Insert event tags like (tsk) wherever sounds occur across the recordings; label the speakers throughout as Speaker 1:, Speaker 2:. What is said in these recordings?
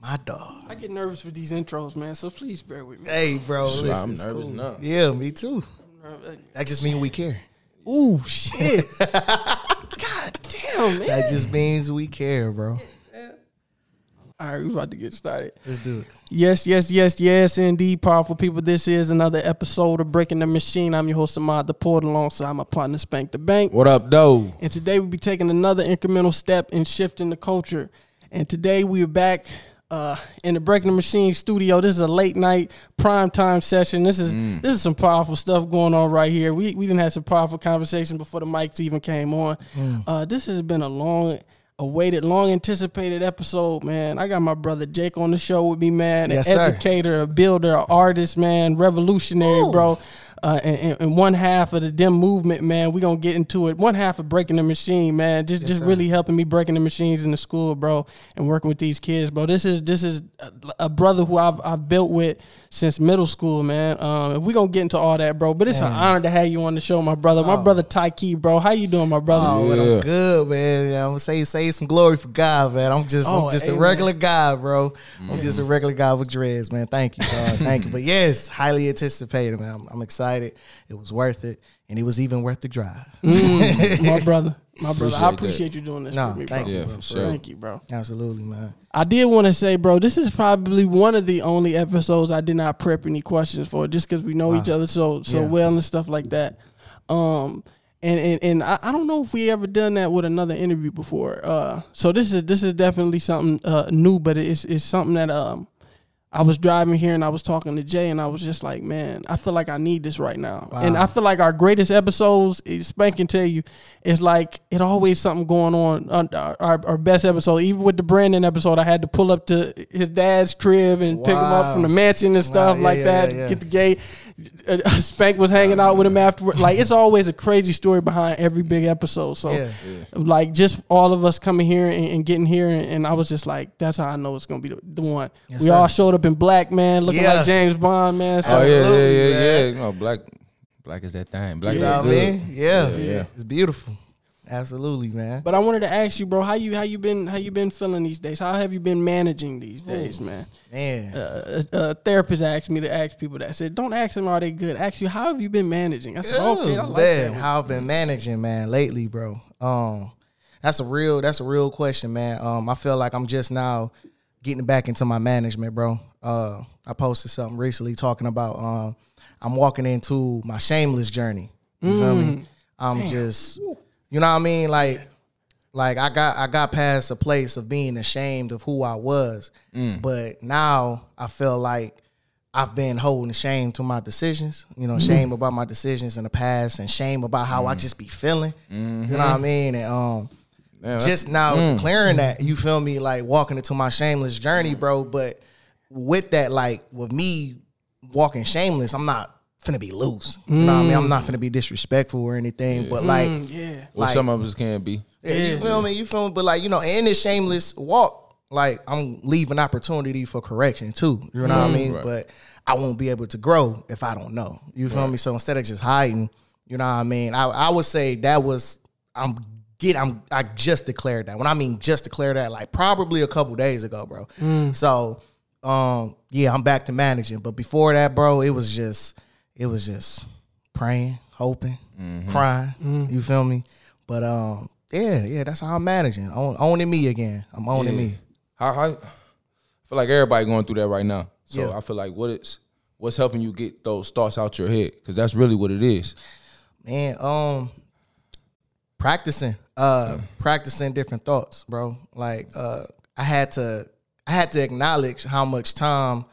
Speaker 1: My dog.
Speaker 2: I get nervous with these intros, man. So please bear with me.
Speaker 1: Hey, bro.
Speaker 3: Shit,
Speaker 1: Listen.
Speaker 3: I'm nervous
Speaker 1: cool.
Speaker 3: now.
Speaker 1: Yeah, me too. That just means we care.
Speaker 2: Ooh, shit. (laughs) God damn, man.
Speaker 1: That just means we care, bro.
Speaker 2: All right, we're about to get started.
Speaker 1: Let's do it.
Speaker 2: Yes, yes, yes, yes, indeed, powerful people. This is another episode of Breaking the Machine. I'm your host, Ahmad the Port, alongside my partner, Spank the Bank.
Speaker 3: What up, though?
Speaker 2: And today we'll be taking another incremental step in shifting the culture. And today we are back uh, in the Breaking the Machine studio. This is a late night prime time session. This is this is some powerful stuff going on right here. We we didn't have some powerful conversations before the mics even came on. Uh, this has been a long awaited, long anticipated episode, man. I got my brother Jake on the show with me, man.
Speaker 1: Yes,
Speaker 2: an
Speaker 1: sir.
Speaker 2: educator, a builder, an artist, man, revolutionary,
Speaker 1: Ooh.
Speaker 2: bro. Uh, and, and- and one half of the dim movement, man. We gonna get into it. One half of breaking the machine, man. Just just
Speaker 1: sir.
Speaker 2: really helping me breaking the machines in the school, bro, and working with these kids, bro. This is this is a, a brother who I've I've built with since middle school, man. Um, we gonna get into all that, bro. But it's an honor to have you on the show, my brother. My brother Tyke, bro. How you doing, my brother?
Speaker 1: Oh,
Speaker 3: Yeah.
Speaker 1: I'm good, man. Yeah, I'm gonna say say some glory for God, man. I'm just
Speaker 2: Oh,
Speaker 1: I'm just a regular guy, bro. I'm just a regular guy with dreads, man. Thank you, God. Thank you. But (laughs) yes, highly anticipated, man. I'm, I'm excited. It was worth it, and it was even worth the drive.
Speaker 2: Mm, my (laughs) brother, my brother. I
Speaker 3: Appreciate that.
Speaker 2: you doing this
Speaker 1: No,
Speaker 2: with me,
Speaker 1: thank
Speaker 2: bro.
Speaker 1: you,
Speaker 3: Yeah,
Speaker 1: bro.
Speaker 3: for sure.
Speaker 2: Thank you, bro.
Speaker 1: Absolutely, man.
Speaker 2: I did want to say, bro, this is probably one of the only episodes I did not prep any questions for, just because we know each other so so
Speaker 1: Yeah.
Speaker 2: well and stuff like that. Um, and and, and I, I don't know if we ever done that with another interview before. Uh, so this is this is definitely something uh, new, but it's it's something that um. I was driving here and I was talking to Jay and I was just like, man, I feel like I need this right now. And I feel like our greatest episodes, Spank can tell you, it's like it always something going on. on our, our best episode, even with the Brandon episode, I had to pull up to his dad's crib and pick him up from the mansion and stuff
Speaker 1: yeah,
Speaker 2: like
Speaker 1: yeah,
Speaker 2: that.
Speaker 1: yeah.
Speaker 2: Get the gate. Uh, (laughs) Spank was hanging out with him afterward. Like it's always a crazy story behind every big episode. So
Speaker 1: Yeah.
Speaker 2: like just all of us coming here and, and getting here, and, and I was just like, that's how I know it's gonna be the, the one.
Speaker 1: Yes,
Speaker 2: we
Speaker 1: sir.
Speaker 2: all showed up in black, man, looking
Speaker 1: Yeah.
Speaker 2: like James Bond, man. So
Speaker 3: Oh yeah, yeah, yeah,
Speaker 1: man.
Speaker 3: yeah. You know, black, black is that thing. Black
Speaker 1: You know what I
Speaker 3: good.
Speaker 1: mean? Yeah.
Speaker 3: Yeah, yeah.
Speaker 1: It's beautiful. Absolutely, man.
Speaker 2: But I wanted to ask you, bro, how you how you been how you been feeling these days? How have you been managing these days, man?
Speaker 1: Man.
Speaker 2: Uh, a, a therapist asked me to ask people that. I said, don't ask them are they good. Ask you how have you been managing? I said, okay, I like
Speaker 1: man,
Speaker 2: that.
Speaker 1: how I've been managing, man, lately, bro. Um, that's a real, that's a real question, man. Um, I feel like I'm just now getting back into my management, bro. Uh, I posted something recently talking about um, I'm walking into my shameless journey. You feel
Speaker 2: Mm.
Speaker 1: me? I'm just, you know what I mean, like. Like I got I got past a place of being ashamed of who I was. Mm. But now I feel like I've been holding shame to my decisions, you know, shame about my decisions in the past and shame about how I mm. just be feeling. You know what I mm-hmm. mean? And um just now mm. clearing that, you feel me, like walking into my shameless journey, bro. But with that, like with me walking shameless, I'm not finna be loose. You know what I mean? I'm not finna be disrespectful or anything. But like
Speaker 2: Mm, yeah.
Speaker 3: well, some of us can't be.
Speaker 1: yeah, you feel me? You feel me? But like, you know, in this shameless walk, like I'm leaving opportunity for correction too. You know what I mean?
Speaker 3: Right.
Speaker 1: But I won't be able to grow if I don't know. You feel me? So instead of just hiding, you know what I mean? I, I would say that was I'm get I'm I just declared that. When I mean just declared that, like probably a couple days ago, bro. So um yeah, I'm back to managing. But before that, bro, it was just it was just praying, hoping, crying. You feel me? But um, yeah, yeah, that's how I'm managing. Own, owning me again. I'm owning
Speaker 3: Yeah.
Speaker 1: me.
Speaker 3: How, how I feel like everybody going through that right now. So
Speaker 1: Yeah.
Speaker 3: I feel like what it's what's helping you get those thoughts out your head because that's really what it is.
Speaker 1: Man, um practicing. Uh practicing different thoughts, bro. Like uh I had to I had to acknowledge how much time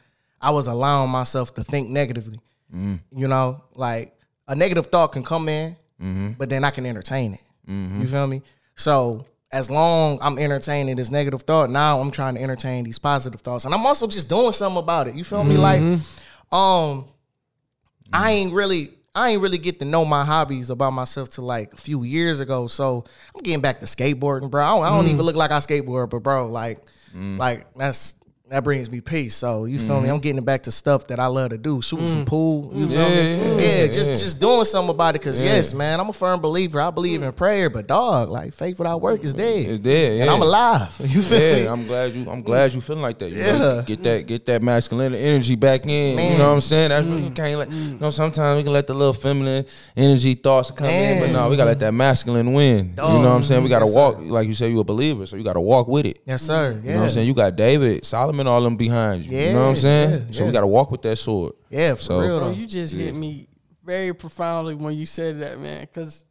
Speaker 1: I was allowing myself to think negatively. Mm-hmm. You know, like a negative thought can come in, mm-hmm. but then I can entertain it. Mm-hmm. You feel me? So as long I'm entertaining this negative thought, now I'm trying to entertain these positive thoughts, and I'm also just doing something about it. You feel me? Like, um, I ain't really, I ain't really get to know my hobbies about myself till like a few years ago. So I'm getting back to skateboarding, bro. I don't, I don't mm. even look like I skateboard, but bro, like, mm. like that's that brings me peace. So you feel me? Mm-hmm. I'm getting back to stuff that I love to do, shooting some mm. pool. You feel
Speaker 3: Yeah,
Speaker 1: me?
Speaker 3: yeah,
Speaker 1: Yeah,
Speaker 3: yeah,
Speaker 1: just just doing something about it. Cause yes, man, I'm a firm believer. I believe in prayer, but dog, like faith without work is dead.
Speaker 3: It's dead,
Speaker 1: And. I'm alive. (laughs) You feel me?
Speaker 3: Yeah, I'm glad you. I'm glad you feeling like that. You know,
Speaker 1: Yeah.
Speaker 3: get that, get that masculine energy back in. You know what I'm saying? That's what you mm. can't let. You know, sometimes we can let the little feminine energy thoughts come in, but no, we gotta let that masculine win. You know what I'm saying? We gotta
Speaker 1: Yes, sir.
Speaker 3: walk, like you said, you a believer, so you gotta walk with it.
Speaker 1: yes, sir. Yeah.
Speaker 3: You know what I'm saying? You got David, Solomon, all them behind you. you know what I'm saying?
Speaker 1: yeah,
Speaker 3: so we gotta walk with that sword.
Speaker 1: Yeah, for
Speaker 3: So-
Speaker 1: real
Speaker 2: Bro,
Speaker 1: though.
Speaker 2: you just hit me very profoundly when you said that, man. Because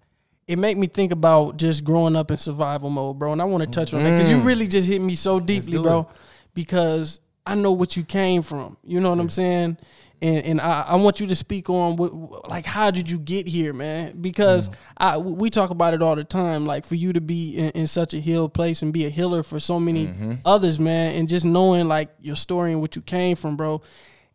Speaker 2: it made me think about just growing up in survival mode, bro. And I want to touch on that because you mm. really just hit me so deeply, bro.
Speaker 1: it.
Speaker 2: Because I know what you came from. You know what I'm saying? And and I, I want you to speak on what like how did you get here, man? Because mm. I we talk about it all the time. Like for you to be in, in such a healed place and be a healer for so many mm-hmm. others, man, and just knowing like your story and what you came from, bro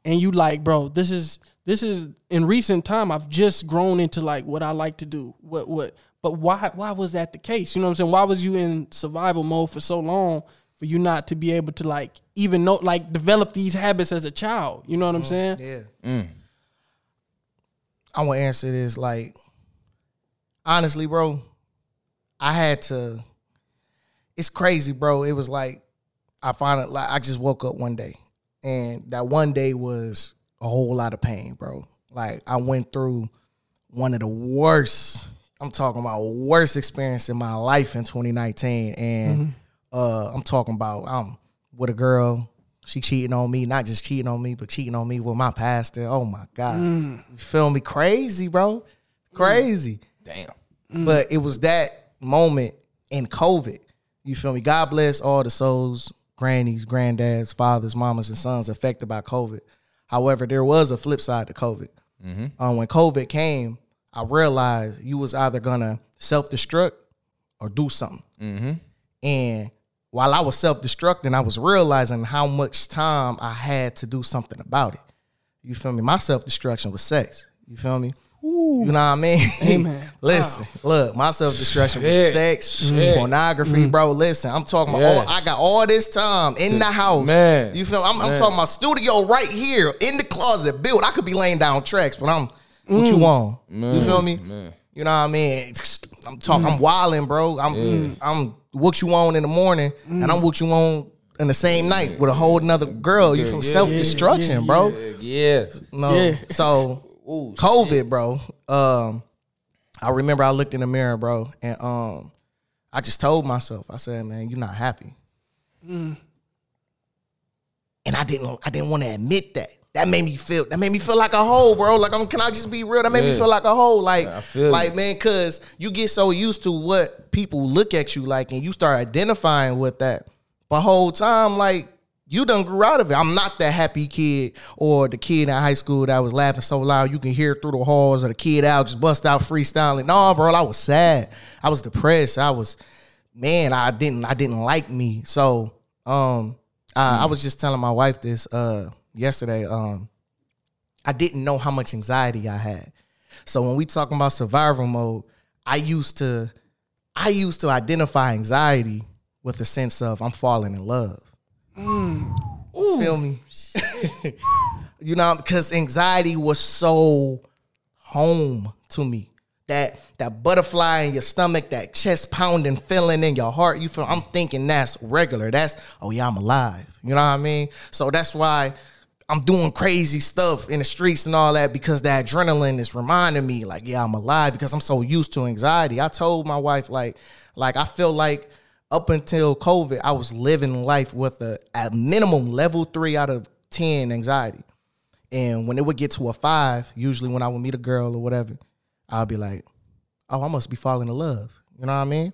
Speaker 2: and you like, bro, this is this is in recent time I've just grown into like what I like to do. What what but why why was that the case? You know what I'm saying? Why was you in survival mode for so long for you not to be able to like even know like develop these habits as a child? You know what I'm mm, saying?
Speaker 1: Yeah. Mm. I want to answer this like honestly, bro. I had to. It's crazy, bro. It was like I finally like I just woke up one day, and that one day was a whole lot of pain, bro. Like I went through one of the worst. I'm talking about worst experience in my life in 2019, and mm-hmm. Uh, I'm talking about I'm with a girl. She cheating on me, not just cheating on me, but cheating on me with my pastor. Oh my god, you feel me? Crazy, bro, crazy.
Speaker 3: Damn.
Speaker 1: But it was that moment in COVID. You feel me? God bless all the souls, grannies, granddads, fathers, mamas, and sons affected by COVID. However, there was a flip side to COVID. Um, when COVID came, I realized you was either gonna self destruct or do something. And while I was self destructing, I was realizing how much time I had to do something about it. You feel me? My self destruction was sex. You feel me? You know what I mean?
Speaker 2: Amen. (laughs)
Speaker 1: listen, look, my self destruction was sex,
Speaker 3: Shit.
Speaker 1: pornography, mm. bro. Listen, I'm talking about
Speaker 3: Yes.
Speaker 1: all, I got all this time in the house.
Speaker 3: Man.
Speaker 1: You feel I'm, I'm talking about studio right here in the closet built. I could be laying down tracks, but I'm what you mm. want. You feel me?
Speaker 3: man.
Speaker 1: You know what I mean? (tsk) I'm talking. I'm wilding, bro. I'm I'm what you on in the morning, and I'm what you on in the same night with a whole another girl. You from
Speaker 3: Yeah,
Speaker 1: self destruction, bro.
Speaker 3: Yes.
Speaker 1: No,
Speaker 2: Yeah.
Speaker 1: so (laughs)
Speaker 3: Ooh,
Speaker 1: COVID, bro. Um, I remember I looked in the mirror, bro, and um, I just told myself, I said, "Man, you're not happy," and I didn't, I didn't want to admit that. That made me feel, that made me feel like a hoe, bro. Like, I'm, can I just be real? That made me feel like a hoe. Like, like
Speaker 3: it.
Speaker 1: man, cause you get so used to what people look at you like, and you start identifying with that. But whole time, like. You done grew out of it. I'm not that happy kid or the kid in high school that was laughing so loud you can hear through the halls or the kid out just bust out freestyling. No, bro, I was sad. I was depressed. I was, man, I didn't, I didn't like me. So, um, I, I was just telling my wife this uh yesterday. Um, I didn't know how much anxiety I had. So when we talking about survival mode, I used to, I used to identify anxiety with a sense of I'm falling in love. Feel me? (laughs) you know, because anxiety was so home to me. That that butterfly in your stomach, that chest pounding feeling in your heart. You feel I'm thinking that's regular. That's oh yeah, I'm alive. You know what I mean? So that's why I'm doing crazy stuff in the streets and all that because that adrenaline is reminding me like yeah, I'm alive because I'm so used to anxiety. I told my wife like like I feel like up until COVID, I was living life with a at minimum level three out of ten anxiety. And when it would get to a five, usually when I would meet a girl or whatever, I'll be like, "Oh, I must be falling in love." You know what I mean?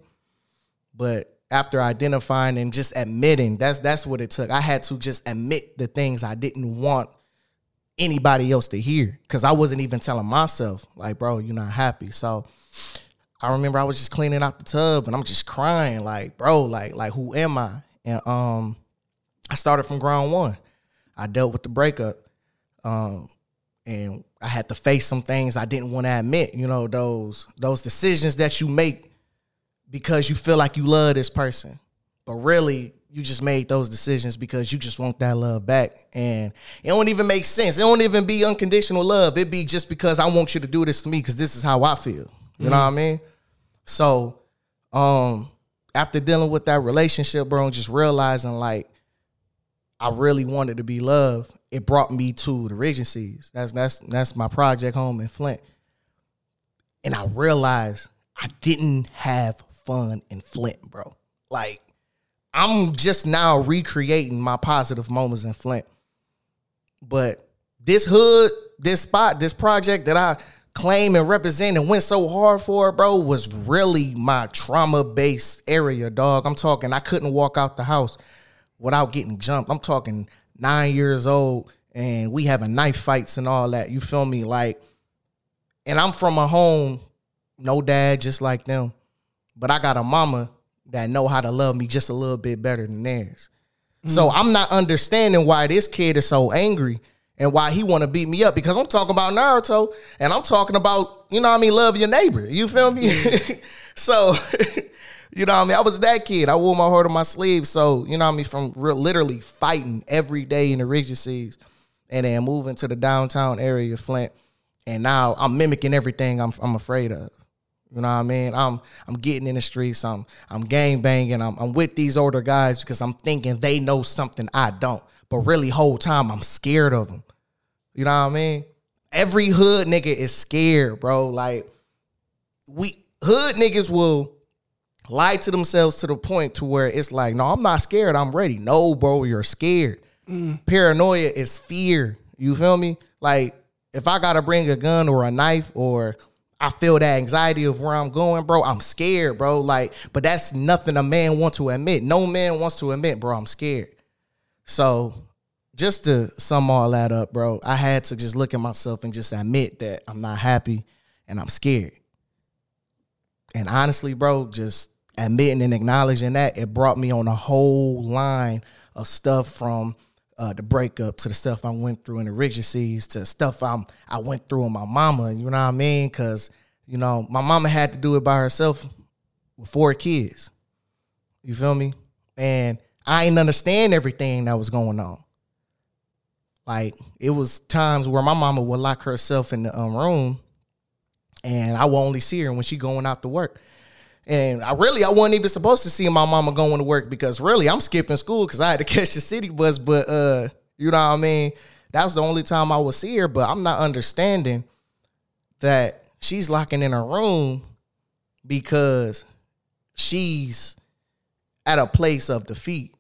Speaker 1: But after identifying and just admitting, that's that's what it took. I had to just admit the things I didn't want anybody else to hear because I wasn't even telling myself, like, "Bro, you're not happy." So I remember I was just cleaning out the tub and I'm just crying, like, bro, like, like who am I? And um, I started from ground one. I dealt with the breakup, um, and I had to face some things I didn't want to admit. You know, those those decisions that you make because you feel like you love this person, but really you just made those decisions because you just want that love back. And it don't even make sense. It don't even be unconditional love. It be just because I want you to do this to me because this is how I feel. You know what I mean? So, um, after dealing with that relationship, bro, and just realizing like I really wanted to be loved, it brought me to the Regencies. That's that's that's my project home in Flint. And I realized I didn't have fun in Flint, bro. Like I'm just now recreating my positive moments in Flint. But this hood, this spot, this project that I claim and represent and went so hard for, bro, was really my trauma based area, dog. I'm talking, I couldn't walk out the house without getting jumped. I'm talking nine years old and we having knife fights and all that. You feel me? Like, and I'm from a home, no dad, just like them. But I got a mama that know how to love me just a little bit better than theirs. So mm. I'm not understanding why this kid is so angry and why he want to beat me up because I'm talking about Naruto and I'm talking about, you know what I mean, love your neighbor. You feel me? (laughs) so, (laughs) you know what I mean? I was that kid. I wore my heart on my sleeve. So, you know what I mean, from real, literally fighting every day in the Regencies and then moving to the downtown area of Flint. And now I'm mimicking everything I'm I'm afraid of. You know what I mean? I'm I'm getting in the streets. I'm I'm gang banging. I'm I'm with these older guys because I'm thinking they know something I don't. But really, whole time I'm scared of them. You know what I mean? Every hood nigga is scared, bro. Like we hood niggas will lie to themselves to the point to where it's like, no, I'm not scared. I'm ready. No, bro, you're scared. Mm. Paranoia is fear. You feel me? Like if I gotta bring a gun or a knife or I feel that anxiety of where I'm going, bro. I'm scared, bro. Like, but that's nothing a man wants to admit. No man wants to admit, bro. I'm scared. So, just to sum all that up, bro, I had to just look at myself and just admit that I'm not happy and I'm scared. And honestly, bro, just admitting and acknowledging that, it brought me on a whole line of stuff from uh, the breakup to the stuff I went through in the Regencies to stuff I'm I went through with my mama. You know what I mean? Because you know my mama had to do it by herself with four kids. You feel me? And I didn't understand everything that was going on. Like it was times where my mama would lock herself in the um, room, and I would only see her when she going out to work. And I really I wasn't even supposed to see my mama going to work because really I'm skipping school because I had to (laughs) catch the city bus. But uh, you know what I mean? That was the only time I would see her. But I'm not understanding that she's locking in her room because she's at a place of defeat.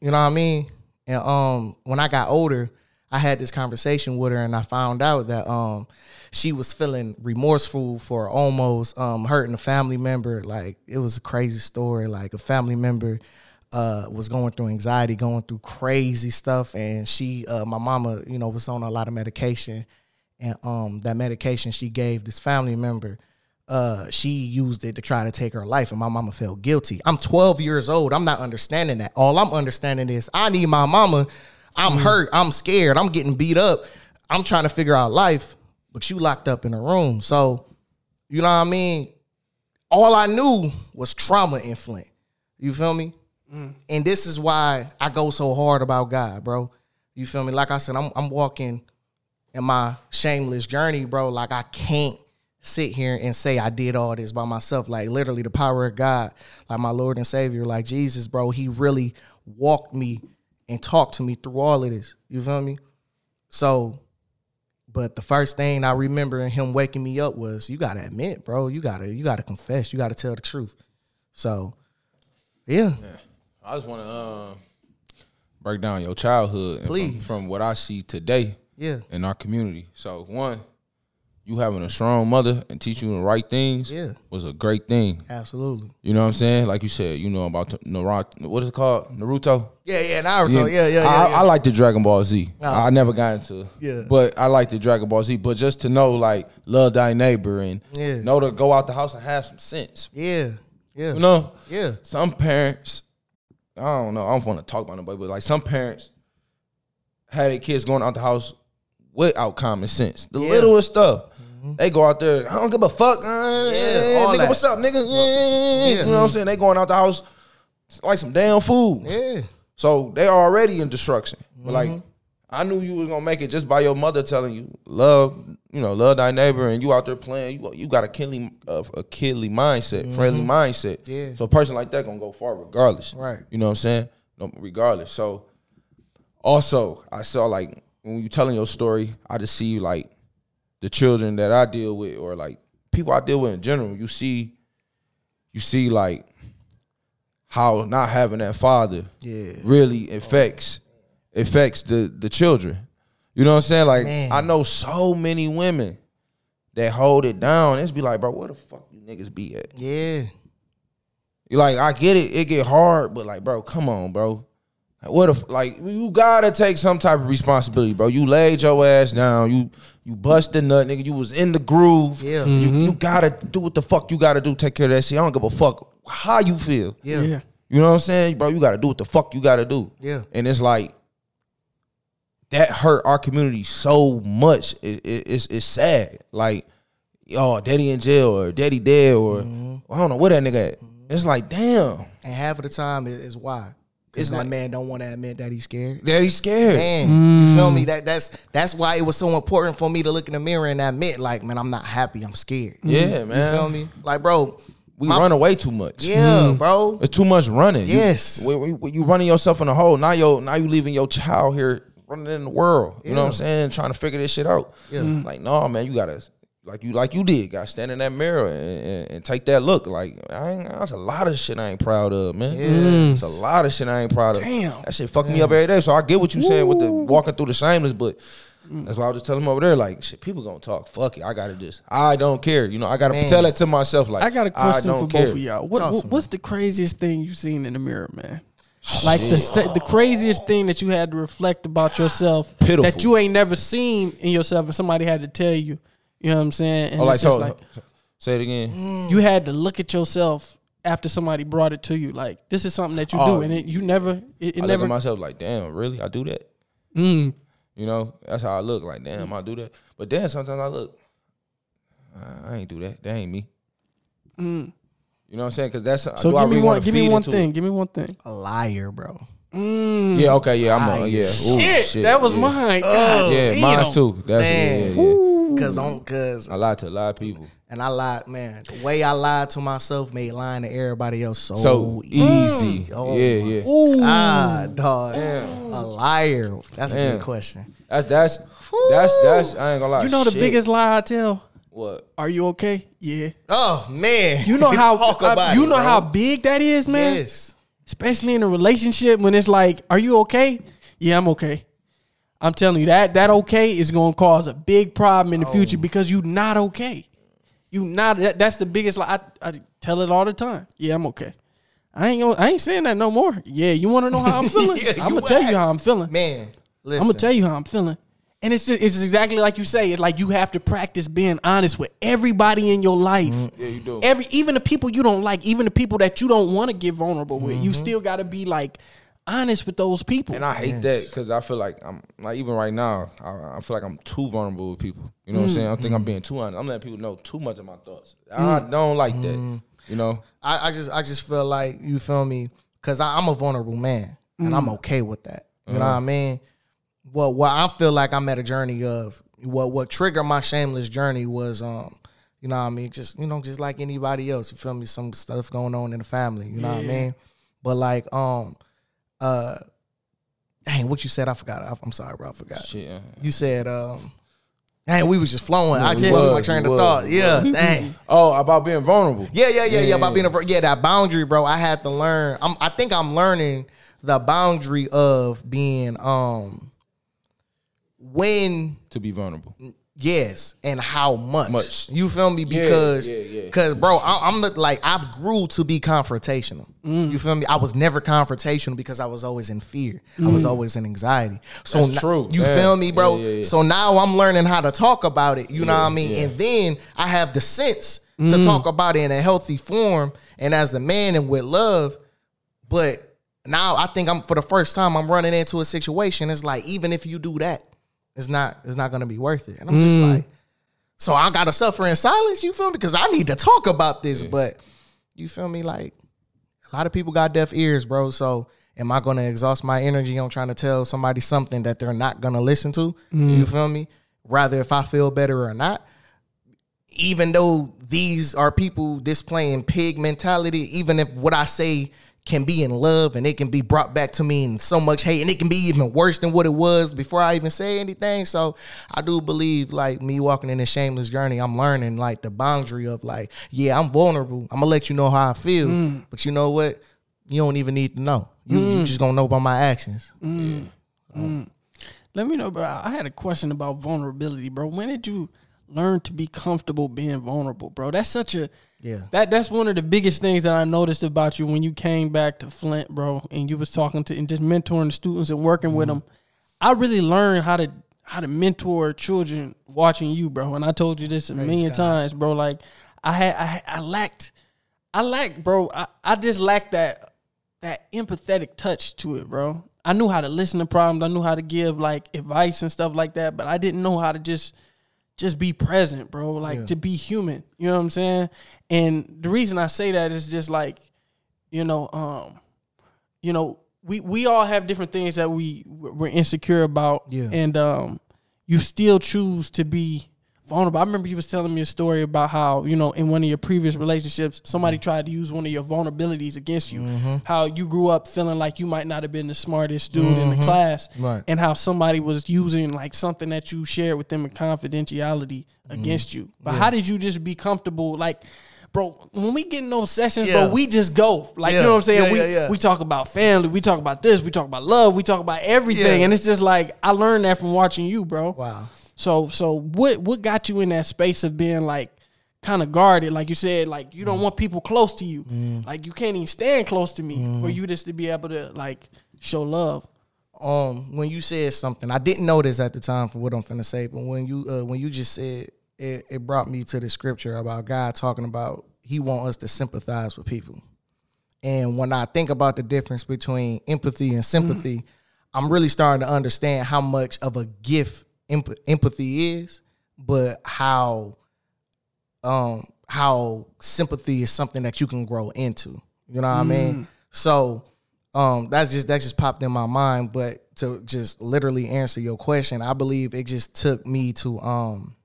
Speaker 1: You know what I mean? And um when I got older, I had this conversation with her and I found out that um she was feeling remorseful for almost um hurting a family member. Like it was a crazy story. Like a family member uh was going through anxiety, going through crazy stuff and she uh my mama, you know, was on a lot of medication and um that medication she gave this family member uh she used it to try to take her life and my mama felt guilty. I'm 12 years old. I'm not understanding that. All I'm understanding is I need my mama. I'm hurt. I'm scared. I'm getting beat up. I'm trying to figure out life, but you locked up in a room. So, you know what I mean? All I knew was trauma in Flint. You feel me? Mm. And this is why I go so hard about God, bro. You feel me? Like I said, I'm I'm walking in my shameless journey, bro. Like I can't sit here and say I did all this by myself. Like literally the power of God, like my Lord and Savior, like Jesus, bro. He really walked me and talked to me through all of this. You feel me? So, but the first thing I remember him waking me up was you gotta admit, bro. You gotta you gotta confess. You gotta tell the truth. So, yeah.
Speaker 3: I just want to um, break down your childhood and from-
Speaker 1: Please.
Speaker 3: From, what I see today
Speaker 1: Yeah.
Speaker 3: in our community. So one, you having a strong mother and teaching you the right things
Speaker 1: Yeah.
Speaker 3: was a great thing.
Speaker 1: Absolutely.
Speaker 3: You know what I'm saying? Like you said, you know about the Naruto. What is it called? Naruto.
Speaker 1: Yeah, yeah, Naruto. Yeah, yeah, yeah.
Speaker 3: I,
Speaker 1: yeah.
Speaker 3: I like the Dragon Ball Z. I never got into.
Speaker 1: Yeah.
Speaker 3: But I like the Dragon Ball Z. But just to know, like, love thy neighbor and
Speaker 1: Yeah.
Speaker 3: know to go out the house and have some sense.
Speaker 1: yeah. Yeah.
Speaker 3: You know.
Speaker 1: Yeah.
Speaker 3: Some parents, I don't know. I don't want to talk about nobody, but like some parents had their kids going out the house without common sense. The
Speaker 1: Yeah.
Speaker 3: littlest stuff. They go out there. I don't give a fuck. Uh,
Speaker 1: Yeah,
Speaker 3: nigga,
Speaker 1: that.
Speaker 3: what's up, nigga? Yeah. You know what I'm saying? They going out the house like some damn fools.
Speaker 1: Yeah.
Speaker 3: So they already in destruction. But like, I knew you was gonna make it just by your mother telling you love, you know, love thy neighbor, and you out there playing. You you got a kidly, uh, a kidly mindset, friendly mindset.
Speaker 1: Yeah.
Speaker 3: So a person like that gonna go far regardless.
Speaker 1: Right.
Speaker 3: You know what I'm saying? No, regardless. So also, I saw like when you telling your story, I just see you like the children that I deal with, or like people I deal with in general. You see, you see like how not having that father
Speaker 1: Yeah.
Speaker 3: really affects affects the the children. You know what I'm saying? Like
Speaker 1: Man.
Speaker 3: I know so many women that hold it down. It's be like, bro, where the fuck you niggas be at?
Speaker 1: Yeah.
Speaker 3: You like, I get it, it get hard, but like, bro, come on, bro. Like, what if like you gotta take some type of responsibility, bro. You laid your ass down, you you busted nut, nigga. You was in the groove.
Speaker 1: Yeah.
Speaker 3: You, you mm-hmm. gotta do what the fuck you gotta do. Take care of that shit. I don't give a fuck how you feel.
Speaker 1: Yeah.
Speaker 2: Yeah.
Speaker 3: You know what I'm saying, bro? You got to do what the fuck you got to do.
Speaker 1: Yeah.
Speaker 3: And it's like that hurt our community so much. It, it, it's it's sad. Like, oh, daddy in jail or daddy dead or mm-hmm. I don't know where that nigga at. Mm-hmm. It's like, damn,
Speaker 1: And half of the time is, is why. Because
Speaker 3: It's
Speaker 1: that
Speaker 3: like-
Speaker 1: man don't want to admit that he's scared.
Speaker 3: daddy scared.
Speaker 1: Man, mm. you feel me? That that's that's why it was so important for me to look in the mirror and admit, like, man, I'm not happy. I'm scared.
Speaker 3: Yeah, mm-hmm. man.
Speaker 1: You feel me? Like, bro,
Speaker 3: We
Speaker 1: My-
Speaker 3: run away too much.
Speaker 1: yeah, mm-hmm. bro.
Speaker 3: It's too much running.
Speaker 1: Yes.
Speaker 3: when- when- when you running yourself in a hole. Now you now you leaving your child here running in the world. You know what I'm saying? Trying to figure this shit out.
Speaker 1: Yeah.
Speaker 3: Like no, man, you gotta like you like you did. Got to stand in that mirror and, and, and take that look. Like I ain't, that's a lot of shit I ain't proud of, man.
Speaker 1: Yeah. Mm.
Speaker 3: It's a lot of shit I ain't proud of.
Speaker 2: Damn.
Speaker 3: that shit fuck me up every day. So I get what you saying with the walking through the shameless, but. Mm. That's why I was just telling him over there, like, shit, people gonna talk. Fuck it. I gotta just, I don't care. You know, I gotta
Speaker 1: Man.
Speaker 3: tell that to myself. Like,
Speaker 2: I got a question
Speaker 3: don't
Speaker 2: for
Speaker 3: care.
Speaker 2: both of y'all. What, what
Speaker 1: to me.
Speaker 2: what's the craziest thing you've seen in the mirror, man? Like the st- the craziest thing that you had to reflect about yourself
Speaker 3: Pitiful.
Speaker 2: that you ain't never seen in yourself, and somebody had to tell you. You know what I'm saying? And
Speaker 3: Oh, like,
Speaker 2: it's just
Speaker 3: so,
Speaker 2: like
Speaker 3: say it again.
Speaker 2: you had to look at yourself after somebody brought it to you. Like this is something that you
Speaker 3: Oh.
Speaker 2: do, and it, you never, it, it
Speaker 3: I look
Speaker 2: never.
Speaker 3: at myself like, damn, really? I do that?
Speaker 2: Mm,
Speaker 3: You know, that's how I look. Like, damn, I do that. But then sometimes I look, "Uh, I ain't do that. That ain't me.
Speaker 2: mm.
Speaker 3: You know what I'm saying? Because that's
Speaker 2: So
Speaker 3: do I
Speaker 2: give me
Speaker 3: really
Speaker 2: one.
Speaker 3: wanna
Speaker 2: Give me one thing.
Speaker 3: it?
Speaker 2: Give me one thing.
Speaker 1: A liar, bro.
Speaker 2: Mm.
Speaker 3: Yeah, okay, yeah, I'm on.
Speaker 1: Liar.
Speaker 3: Yeah, Ooh,
Speaker 2: Shit,
Speaker 3: shit,
Speaker 2: that was
Speaker 3: yeah.
Speaker 2: mine. God
Speaker 3: Yeah,
Speaker 2: damn.
Speaker 3: mine's too. Definitely,
Speaker 1: Man.
Speaker 3: yeah, yeah.
Speaker 1: Cause on cause
Speaker 3: I lied to a lot of people.
Speaker 1: and I lied, man. The way I lied to myself made lying to everybody else so,
Speaker 3: So easy.
Speaker 1: Oh,
Speaker 3: yeah,
Speaker 1: my
Speaker 3: yeah.
Speaker 1: Ah, dog.
Speaker 3: Damn.
Speaker 1: A liar. That's a good question.
Speaker 3: That's that's that's that's. I ain't gonna lie.
Speaker 2: You know the
Speaker 3: shit.
Speaker 2: biggest lie I tell.
Speaker 3: what?
Speaker 2: Are you okay? Yeah.
Speaker 1: Oh man.
Speaker 2: You know (laughs) how
Speaker 1: Talk
Speaker 2: uh,
Speaker 1: about
Speaker 2: you
Speaker 1: it,
Speaker 2: know
Speaker 1: bro.
Speaker 2: how big that is, man.
Speaker 1: Yes.
Speaker 2: Especially in a relationship when it's like, "Are you okay?" Yeah, I'm okay. I'm telling you that that okay is going to cause a big problem in the future because you not okay. You not that, that's the biggest lie. I, I tell it all the time. Yeah, I'm okay. I ain't gonna, I ain't saying that no more. Yeah, you want to know how I'm (laughs) feeling?
Speaker 1: Yeah,
Speaker 2: I'm gonna tell you how I'm feeling.
Speaker 1: Man, listen.
Speaker 2: I'm gonna tell you how I'm feeling. And it's just, it's exactly like you say. It's like you have to practice being honest with everybody in your life.
Speaker 3: Yeah, you do.
Speaker 2: Every even the people you don't like, even the people that you don't want to get vulnerable with,
Speaker 1: Mm-hmm.
Speaker 2: you still got to be like honest with those people.
Speaker 3: And I hate that because I feel like I'm like even right now I, I feel like I'm too vulnerable with people. You know what I'm mm. saying? I think I'm being too honest. I'm letting people know too much of my thoughts. I mm. don't like that. Mm. You know?
Speaker 1: I, I just I just feel like you feel me because I'm a vulnerable man and I'm okay with that. You know uh-huh. what I mean? What what I feel like I'm at a journey of what what triggered my shameless journey was um you know what I mean just you know just like anybody else you feel me some stuff going on in the family you know what I mean but like um uh dang what you said I forgot I, I'm sorry bro I forgot
Speaker 3: Shit.
Speaker 1: you said um dang we was just flowing I
Speaker 3: we
Speaker 1: just lost my train
Speaker 3: we
Speaker 1: of thought
Speaker 3: we
Speaker 1: yeah (laughs) dang
Speaker 3: Oh, about being vulnerable.
Speaker 1: yeah, yeah, yeah, yeah.
Speaker 3: Yeah,
Speaker 1: About being a yeah, that boundary, bro. I had to learn. I'm, I think I'm learning the boundary of being um when
Speaker 3: To be vulnerable.
Speaker 1: Yes and how much.
Speaker 3: Much.
Speaker 1: You feel me? Because
Speaker 3: yeah, yeah.
Speaker 1: because bro, I, I'm the, like I've grew to be confrontational.
Speaker 3: Mm.
Speaker 1: You feel me? I was never confrontational because I was always in fear. I was always in anxiety. So
Speaker 3: That's
Speaker 1: no-
Speaker 3: true.
Speaker 1: You
Speaker 3: Yeah.
Speaker 1: feel me, bro?
Speaker 3: Yeah, yeah, yeah.
Speaker 1: So now I'm learning how to talk about it. You know what I mean?
Speaker 3: yeah.
Speaker 1: And then I have the sense to talk about it in a healthy form and as a man and with love. But now I think I'm for the first time I'm running into a situation. It's like even if you do that, it's not it's not gonna be worth it. And I'm just mm. like, so I gotta suffer in silence. You feel me? Because I need to talk about this. But you feel me? Like a lot of people got deaf ears, bro. So am I gonna exhaust my energy on trying to tell somebody something that they're not gonna listen to? You mm. feel me? Rather if I feel better or not. Even though these are people displaying pig mentality, even if what I say can be in love and it can be brought back to me in so much hate and it can be even worse than what it was before I even say anything. So I do believe like me walking in this shameless journey, I'm learning like the boundary of like, yeah, I'm vulnerable. I'm gonna let you know how I feel. Mm. But you know what? You don't even need to know. You, you mm. just gonna know by my actions. Mm.
Speaker 2: Let me know, bro. I had a question about vulnerability, bro. When did you learn to be comfortable being vulnerable, bro? That's such a
Speaker 1: Yeah.
Speaker 2: that that's one of the biggest things that I noticed about you when you came back to Flint, bro, and you was talking to and just mentoring the students and working with mm-hmm. them. I really learned how to how to mentor children watching you, bro. And I told you this a million
Speaker 1: God.
Speaker 2: times, bro. Like I had I, I lacked I lacked, bro. I, I just lacked that that empathetic touch to it, bro. I knew how to listen to problems. I knew how to give like advice and stuff like that, but I didn't know how to just just be present, bro. Like to be human. You know what I'm saying? And the reason I say that is just like, you know, um, you know, we we all have different things that we we're insecure about,
Speaker 1: Yeah.
Speaker 2: and um, you still choose to be vulnerable. I remember you was telling me a story about how you know in one of your previous relationships, somebody mm-hmm. tried to use one of your vulnerabilities against you. Mm-hmm. How you grew up feeling like you might not have been the smartest dude in the mm-hmm. class,
Speaker 1: Right.
Speaker 2: and how somebody was using like something that you shared with them in confidentiality
Speaker 1: Mm-hmm.
Speaker 2: against you. But how did you just be comfortable, like? Bro, when we get in those sessions,
Speaker 1: Yeah.
Speaker 2: bro, we just go. Like, you know what I'm saying?
Speaker 1: Yeah,
Speaker 2: we
Speaker 1: yeah, yeah.
Speaker 2: we talk about family, we talk about this, we talk about love, we talk about everything.
Speaker 1: Yeah.
Speaker 2: And it's just like I learned that from watching you, bro.
Speaker 1: Wow.
Speaker 2: So so what what got you in that space of being like kind of guarded, like you said, like you don't
Speaker 1: Mm.
Speaker 2: want people close to you, like you can't even stand close to me for you just to be able to like show love.
Speaker 1: um when you said something, I didn't know this at the time for what I'm finna say, but when you uh, when you just said it, it brought me to the scripture about God talking about He want us to sympathize with people, and when I think about the difference between empathy and sympathy, I'm really starting to understand how much of a gift emp- empathy is, but how um how sympathy is something that you can grow into. You know what I mean? So um that's just that just popped in my mind. But to just literally answer your question, I believe it just took me to um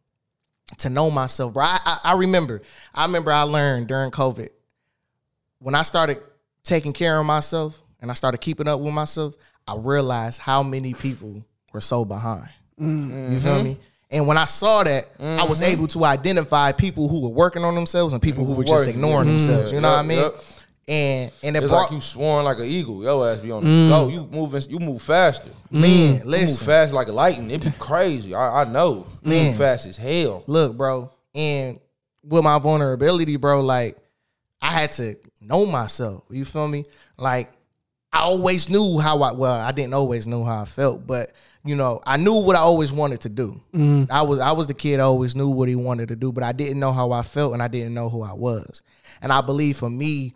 Speaker 1: to know myself. Bro, I, I, I remember, I remember I learned during COVID when I started taking care of myself and I started keeping up with myself. I realized how many people were so behind. Mm-hmm. You feel mm-hmm. me? And when I saw that, I was mm-hmm. able to identify people who were working on themselves and people who were just ignoring themselves. You know what I mean?
Speaker 3: yep.
Speaker 1: And and it
Speaker 3: It's
Speaker 1: brought
Speaker 3: like you sworn like an eagle. Your ass be on the mm. go. You moving. You move faster.
Speaker 1: man,
Speaker 3: You move
Speaker 1: listen.
Speaker 3: fast like lightning. It be crazy. I, I know.
Speaker 1: Man.
Speaker 3: move fast as hell.
Speaker 1: look, bro, and with my vulnerability, bro, like I had to know myself. You feel me? Like I always knew how I well, I didn't always know how I felt, but you know, I knew what I always wanted to do. I was I was the kid I always knew what he wanted to do, but I didn't know how I felt and I didn't know who I was. And I believe for me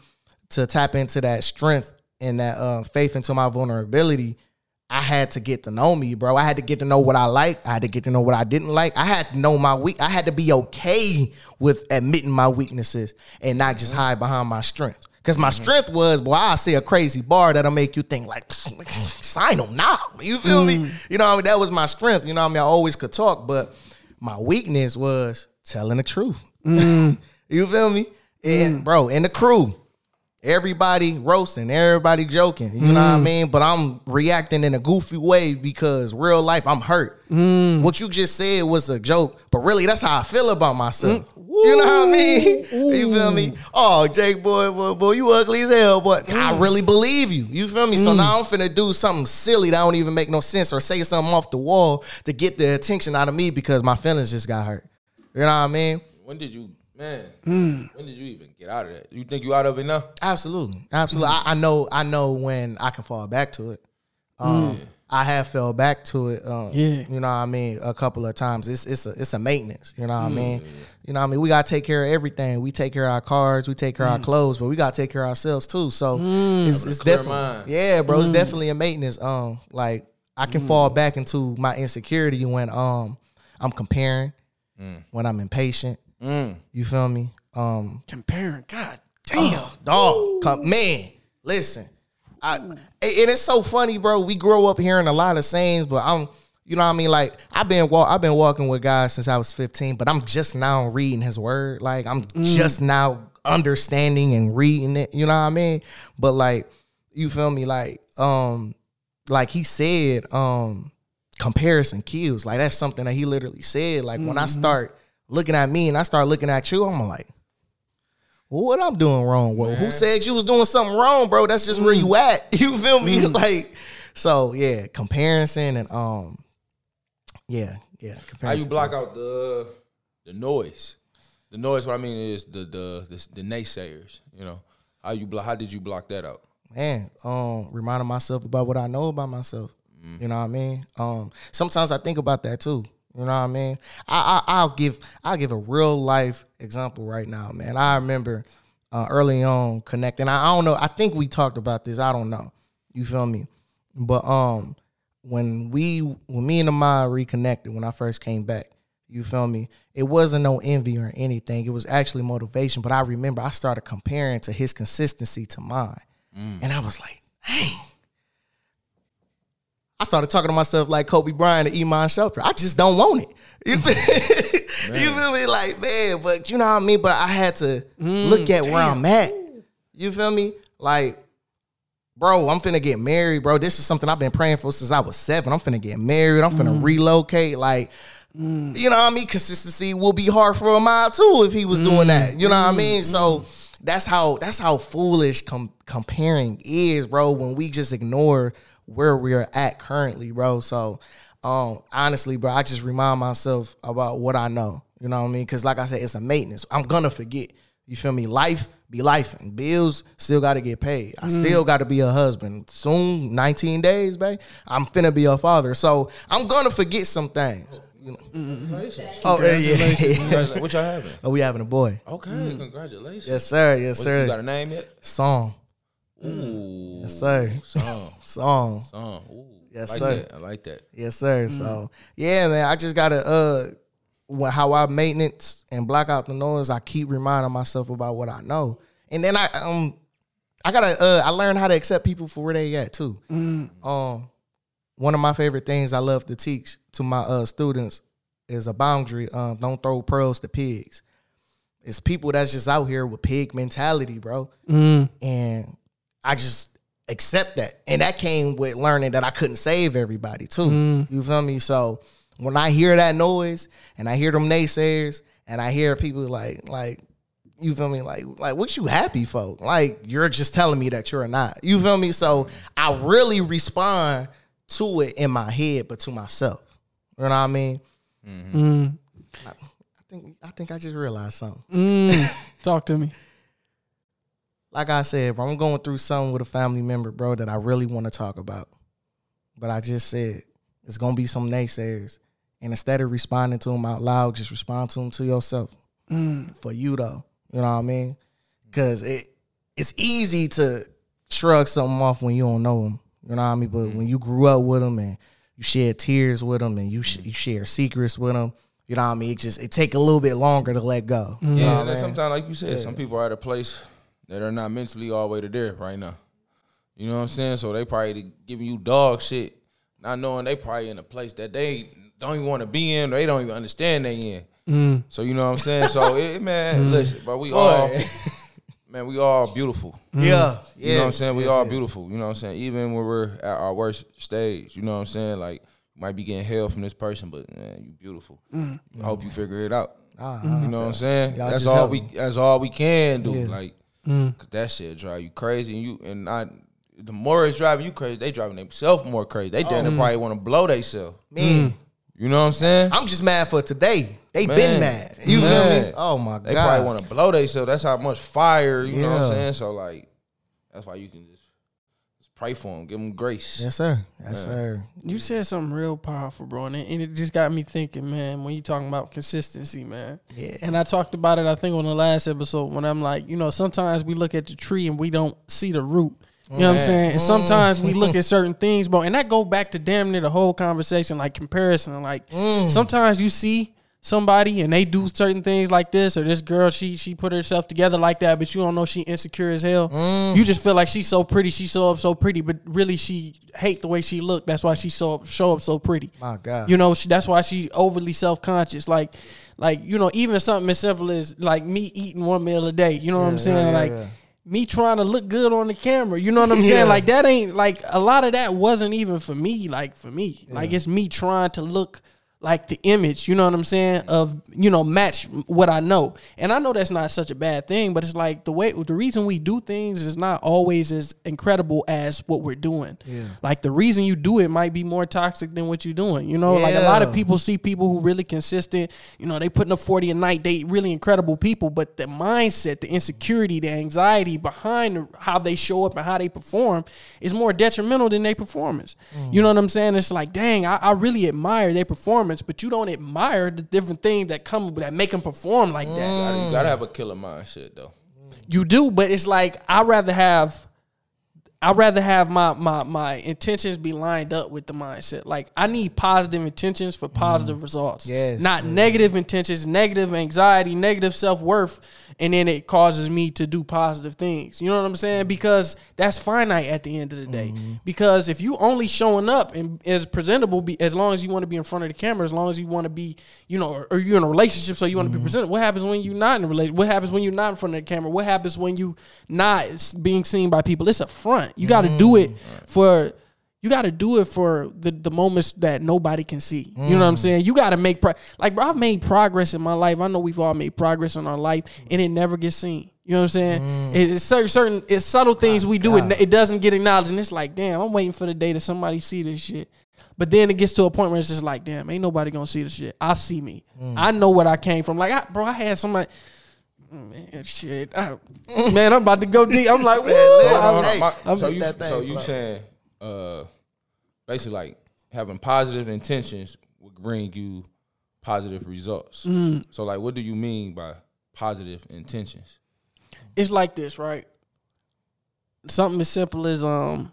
Speaker 1: to tap into that strength and that uh, faith into my vulnerability, I had to get to know me, bro. I had to get to know what I like. I had to get to know what I didn't like. I had to know my weak. I had to be okay with admitting my weaknesses and not just hide behind my strength. Cause my mm-hmm. strength was, boy, I say a crazy bar that'll make you think like, (sniffs) sign them now. You feel me? Mm. You know, what I mean, that was my strength. You know, what I mean, I always could talk, but my weakness was telling the truth. Mm. (laughs) you feel me? And mm. bro, and the crew, everybody roasting, everybody joking. You know what I mean? But I'm reacting in a goofy way because real life, I'm hurt. What you just said was a joke, but really, that's how I feel about myself. You know what I mean? (laughs) You feel me? Oh, Jake, boy, boy, boy, you ugly as hell, but I mm. really believe you. You feel me? So mm. now I'm finna do something silly that don't even make no sense or say something off the wall to get the attention out of me because my feelings just got hurt. You know what I mean?
Speaker 3: When did you, man? Mm. When did you even get out of that? You think you out of it now?
Speaker 1: Absolutely, absolutely. I, I know, I know when I can fall back to it. Um, I have fell back to it. Um,
Speaker 2: Yeah.
Speaker 1: you know what I mean. A couple of times. It's it's a it's a maintenance. You know what I mean. You know what I mean. We gotta take care of everything. We take care of our cars. We take care of our clothes, but we gotta take care of ourselves too. So it's, it's definitely
Speaker 3: mind.
Speaker 1: yeah, bro. It's definitely a maintenance. Um, like I can fall back into my insecurity when um I'm comparing, when I'm impatient. You feel me? Um,
Speaker 2: Comparing, God damn.
Speaker 1: dog, com- man, listen, I and it's so funny, bro. We grow up hearing a lot of sayings, but I'm you know what I mean? Like I've been walk I've been walking with God since I was 15, but I'm just now reading his word. Like I'm just now understanding and reading it. You know what I mean? But like, you feel me? Like, um, like he said, um, comparison kills. Like that's something that he literally said. Like when I start looking at me and I start looking at you, I'm like, what I'm doing wrong? Well, who said you was doing something wrong, bro? That's just where you at. (laughs) You feel me? like, so yeah, comparison and um, yeah, yeah.
Speaker 3: How you block out the the noise? The noise. What I mean is the the the, the naysayers. You know how you block? How did you block that out?
Speaker 1: man, um, reminding myself about what I know about myself. You know what I mean? Um, sometimes I think about that too. You know what I mean? I, I I'll give I'll give a real life example right now, man. I remember uh, early on connecting. I, I don't know. I think we talked about this. I don't know. You feel me? But um, when we when me and Amaya reconnected when I first came back, you feel me? It wasn't no envy or anything. It was actually motivation. But I remember I started comparing to his consistency to mine. And I was like, dang. I started talking to myself like Kobe Bryant and Iman Shelter. I just don't want it. (laughs) You feel, you feel me? Like, man, but you know what I mean? But I had to look at where I'm at. You feel me? Like, bro, I'm finna get married, bro. This is something I've been praying for since I was seven. I'm finna get married. I'm finna relocate. Like, you know what I mean? Consistency will be hard for a mile too if he was doing that. You know what I mean? So that's how that's how foolish com- comparing is, bro. When we just ignore where we're at currently, bro. So, um, honestly, bro, I just remind myself about what I know. You know what I mean? Because like I said, it's a maintenance. I'm gonna forget. You feel me? Life be life and bills still got to get paid. I still got to be a husband. Soon, 19 days, babe. I'm finna be a father. So I'm gonna forget some things. You know? Oh yeah, yeah. (laughs)
Speaker 3: What y'all having?
Speaker 1: oh, we having a boy.
Speaker 3: Okay, congratulations.
Speaker 1: Yes, sir. Yes,
Speaker 3: What,
Speaker 1: sir.
Speaker 3: you got a name yet?
Speaker 1: Song.
Speaker 3: Ooh,
Speaker 1: Yes, sir.
Speaker 3: Song, (laughs)
Speaker 1: Song.
Speaker 3: song. Ooh,
Speaker 1: Yes,
Speaker 3: like
Speaker 1: sir.
Speaker 3: That. I like that.
Speaker 1: Yes, sir. So yeah, man, I just gotta uh when, how I maintenance and block out the noise, I keep reminding myself about what I know. And then I um I gotta uh I learned how to accept people for where they at too. Um one of my favorite things I love to teach to my uh students is a boundary. Um, don't throw pearls to pigs. It's people that's just out here with pig mentality, bro. And I just accept that. And that came with learning that I couldn't save everybody too. You feel me? So when I hear that noise and I hear them naysayers and I hear people like like you feel me? Like like what you happy for? Like you're just telling me that you're not. You feel me? So I really respond to it in my head, but to myself. You know what I mean? mm-hmm I think I think I just realized something.
Speaker 2: Mm. Talk to me.
Speaker 1: Like I said, bro, I'm going through something with a family member, bro, that I really want to talk about. But I just said it's gonna be some naysayers, and instead of responding to them out loud, just respond to them to yourself. Mm. For you though, you know what I mean? Because it it's easy to shrug something off when you don't know them. You know what I mean? But mm-hmm. when you grew up with them and you share tears with them and you sh- mm. you share secrets with them, you know what I mean? It just it take a little bit longer to let go. You mm. know
Speaker 3: Yeah, and then
Speaker 1: I mean?
Speaker 3: sometimes, like you said, some people are at a place that are not mentally all the way to there right now. You know what I'm saying? So they probably giving you dog shit, not knowing they probably in a place that they don't even want to be in, or they don't even understand they in. Mm. So you know what I'm saying? So it, man, mm. listen, but we all, (laughs) man, we all beautiful.
Speaker 1: Yeah, yeah.
Speaker 3: You know what I'm saying? We
Speaker 1: Yes,
Speaker 3: all
Speaker 1: yes.
Speaker 3: beautiful. You know what I'm saying? Even when we're at our worst stage, you know what I'm saying? Like, might be getting hell from this person, but man, you beautiful. I hope you figure it out.
Speaker 1: Ah,
Speaker 3: You know what I'm saying?
Speaker 1: Y'all
Speaker 3: that's all we.
Speaker 1: me.
Speaker 3: That's all we can do.
Speaker 1: Yeah.
Speaker 3: Like, Mm. 'cause that shit drive you crazy, and you and I. The more it's driving you crazy, they driving themselves more crazy. They damn
Speaker 1: Oh.
Speaker 3: near probably want to blow themselves. Mm.
Speaker 1: Man, mm.
Speaker 3: You know what I'm saying?
Speaker 1: I'm just mad for today. They
Speaker 3: Man.
Speaker 1: been mad. You feel
Speaker 3: Man.
Speaker 1: me? Oh my god.
Speaker 3: They probably want to blow themselves. That's how much fire. You know what I'm saying? So like, that's why you can just pray for them, give them grace.
Speaker 1: Yes, sir. Yes, sir.
Speaker 2: You said something real powerful, bro, and it, and it just got me thinking, man. When you talking about consistency, man,
Speaker 1: Yeah.
Speaker 2: and I talked about it, I think on the last episode when I'm like, you know, sometimes we look at the tree and we don't see the root. You know what I'm saying? And sometimes we look mm. at certain things, bro, and that go back to damn near the whole conversation, like comparison. Like mm. sometimes you see somebody and they do certain things like this or this girl she she put herself together like that but you don't know she insecure as hell
Speaker 1: Mm.
Speaker 2: you just feel like she's so pretty she show up so pretty but really she hate the way she look that's why she so up show up so pretty
Speaker 1: My God.
Speaker 2: you know she, that's why she overly self-conscious like like you know even something as simple as like me eating one meal a day you know what i'm saying
Speaker 1: yeah,
Speaker 2: like
Speaker 1: yeah.
Speaker 2: me trying to look good on the camera you know what (laughs) i'm saying
Speaker 1: Yeah.
Speaker 2: like that ain't like a lot of that wasn't even for me like for me like it's me trying to look like the image, you know what I'm saying, mm-hmm. of you know match what I know, and I know that's not such a bad thing, but it's like the way the reason we do things is not always as incredible as what we're doing.
Speaker 1: Yeah.
Speaker 2: Like the reason you do it might be more toxic than what you're doing. You know, like a lot of people see people who really consistent. You know, they putting up 40 a night. They really incredible people, but the mindset, the insecurity, the anxiety behind how they show up and how they perform is more detrimental than their performance. Mm. You know what I'm saying? It's like, dang, I, I really admire their performance, but you don't admire the different things that come that make them perform like that.
Speaker 3: Gotta- You gotta have a killer mindset though.
Speaker 2: You do, but it's like I rather have I'd rather have my my my intentions be lined up with the mindset. Like I need positive intentions for positive mm-hmm. results.
Speaker 1: Yes,
Speaker 2: Not negative intentions, negative anxiety, negative self worth, and then it causes me to do positive things. You know what I'm saying? Mm-hmm. Because that's finite at the end of the day. Mm-hmm. Because if you only showing up and as presentable, be, as long as you want to be in front of the camera, as long as you want to be, you know, or, or you're in a relationship, so you want to be presented. What happens when you're not in a relationship? What happens when you're not in front of the camera? What happens when you not being seen by people? It's a front. You got to do it mm. for. You got to do it for the, the moments that nobody can see. You know what I'm mm. saying? You got to make pro- like bro. I've made progress in my life. I know we've all made progress in our life, and it never gets seen. You know what I'm saying? Mm. It- It's certain certain it's subtle things we do. It, it doesn't get acknowledged, and it's like, damn, I'm waiting for the day that somebody see this shit. But then it gets to a point where it's just like, damn, ain't nobody gonna see this shit. I see me. I know what I came from. Like, I, bro, I had somebody. Man, shit, I- man, I'm about to go deep. I'm like, woo,
Speaker 1: listen,
Speaker 2: I'm-
Speaker 3: Hold on,
Speaker 1: Hey,
Speaker 3: so you
Speaker 1: that thing,
Speaker 3: so you saying uh basically like having positive intentions would bring you positive results.
Speaker 2: Mm.
Speaker 3: So like what do you mean by positive intentions?
Speaker 2: it's like this, right? Something as simple as um,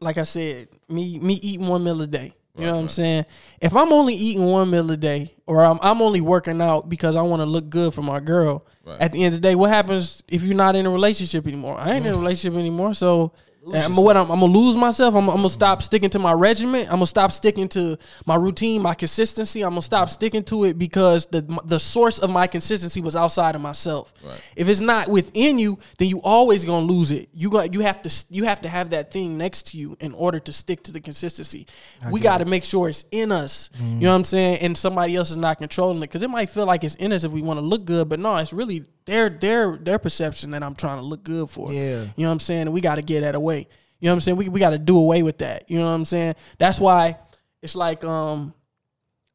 Speaker 2: like I said, me me eating one meal a day. You know what I'm saying? If I'm only eating one meal a day, or I'm I'm only working out because I want to look good for my girl,
Speaker 3: Right.
Speaker 2: at the end of the day, what happens if you're not in a relationship anymore? I ain't in a mm. relationship anymore, so. I'm, what I'm, I'm gonna lose myself. I'm, I'm gonna stop sticking to my regimen. I'm gonna stop sticking to my routine, my consistency. I'm gonna stop sticking to it because the the source of my consistency was outside of myself.
Speaker 3: Right.
Speaker 2: If it's not within you, then you always gonna lose it. You got you have to you have to have that thing next to you in order to stick to the consistency. we got to make sure it's in us. You know what I'm saying? And somebody else is not controlling it because it might feel like it's in us if we want to look good, but no, it's really their their their perception that I'm trying to look good for.
Speaker 1: Yeah.
Speaker 2: You know what I'm saying? And we got to get that away. You know what I'm saying? We we got to do away with that. You know what I'm saying? That's why it's like um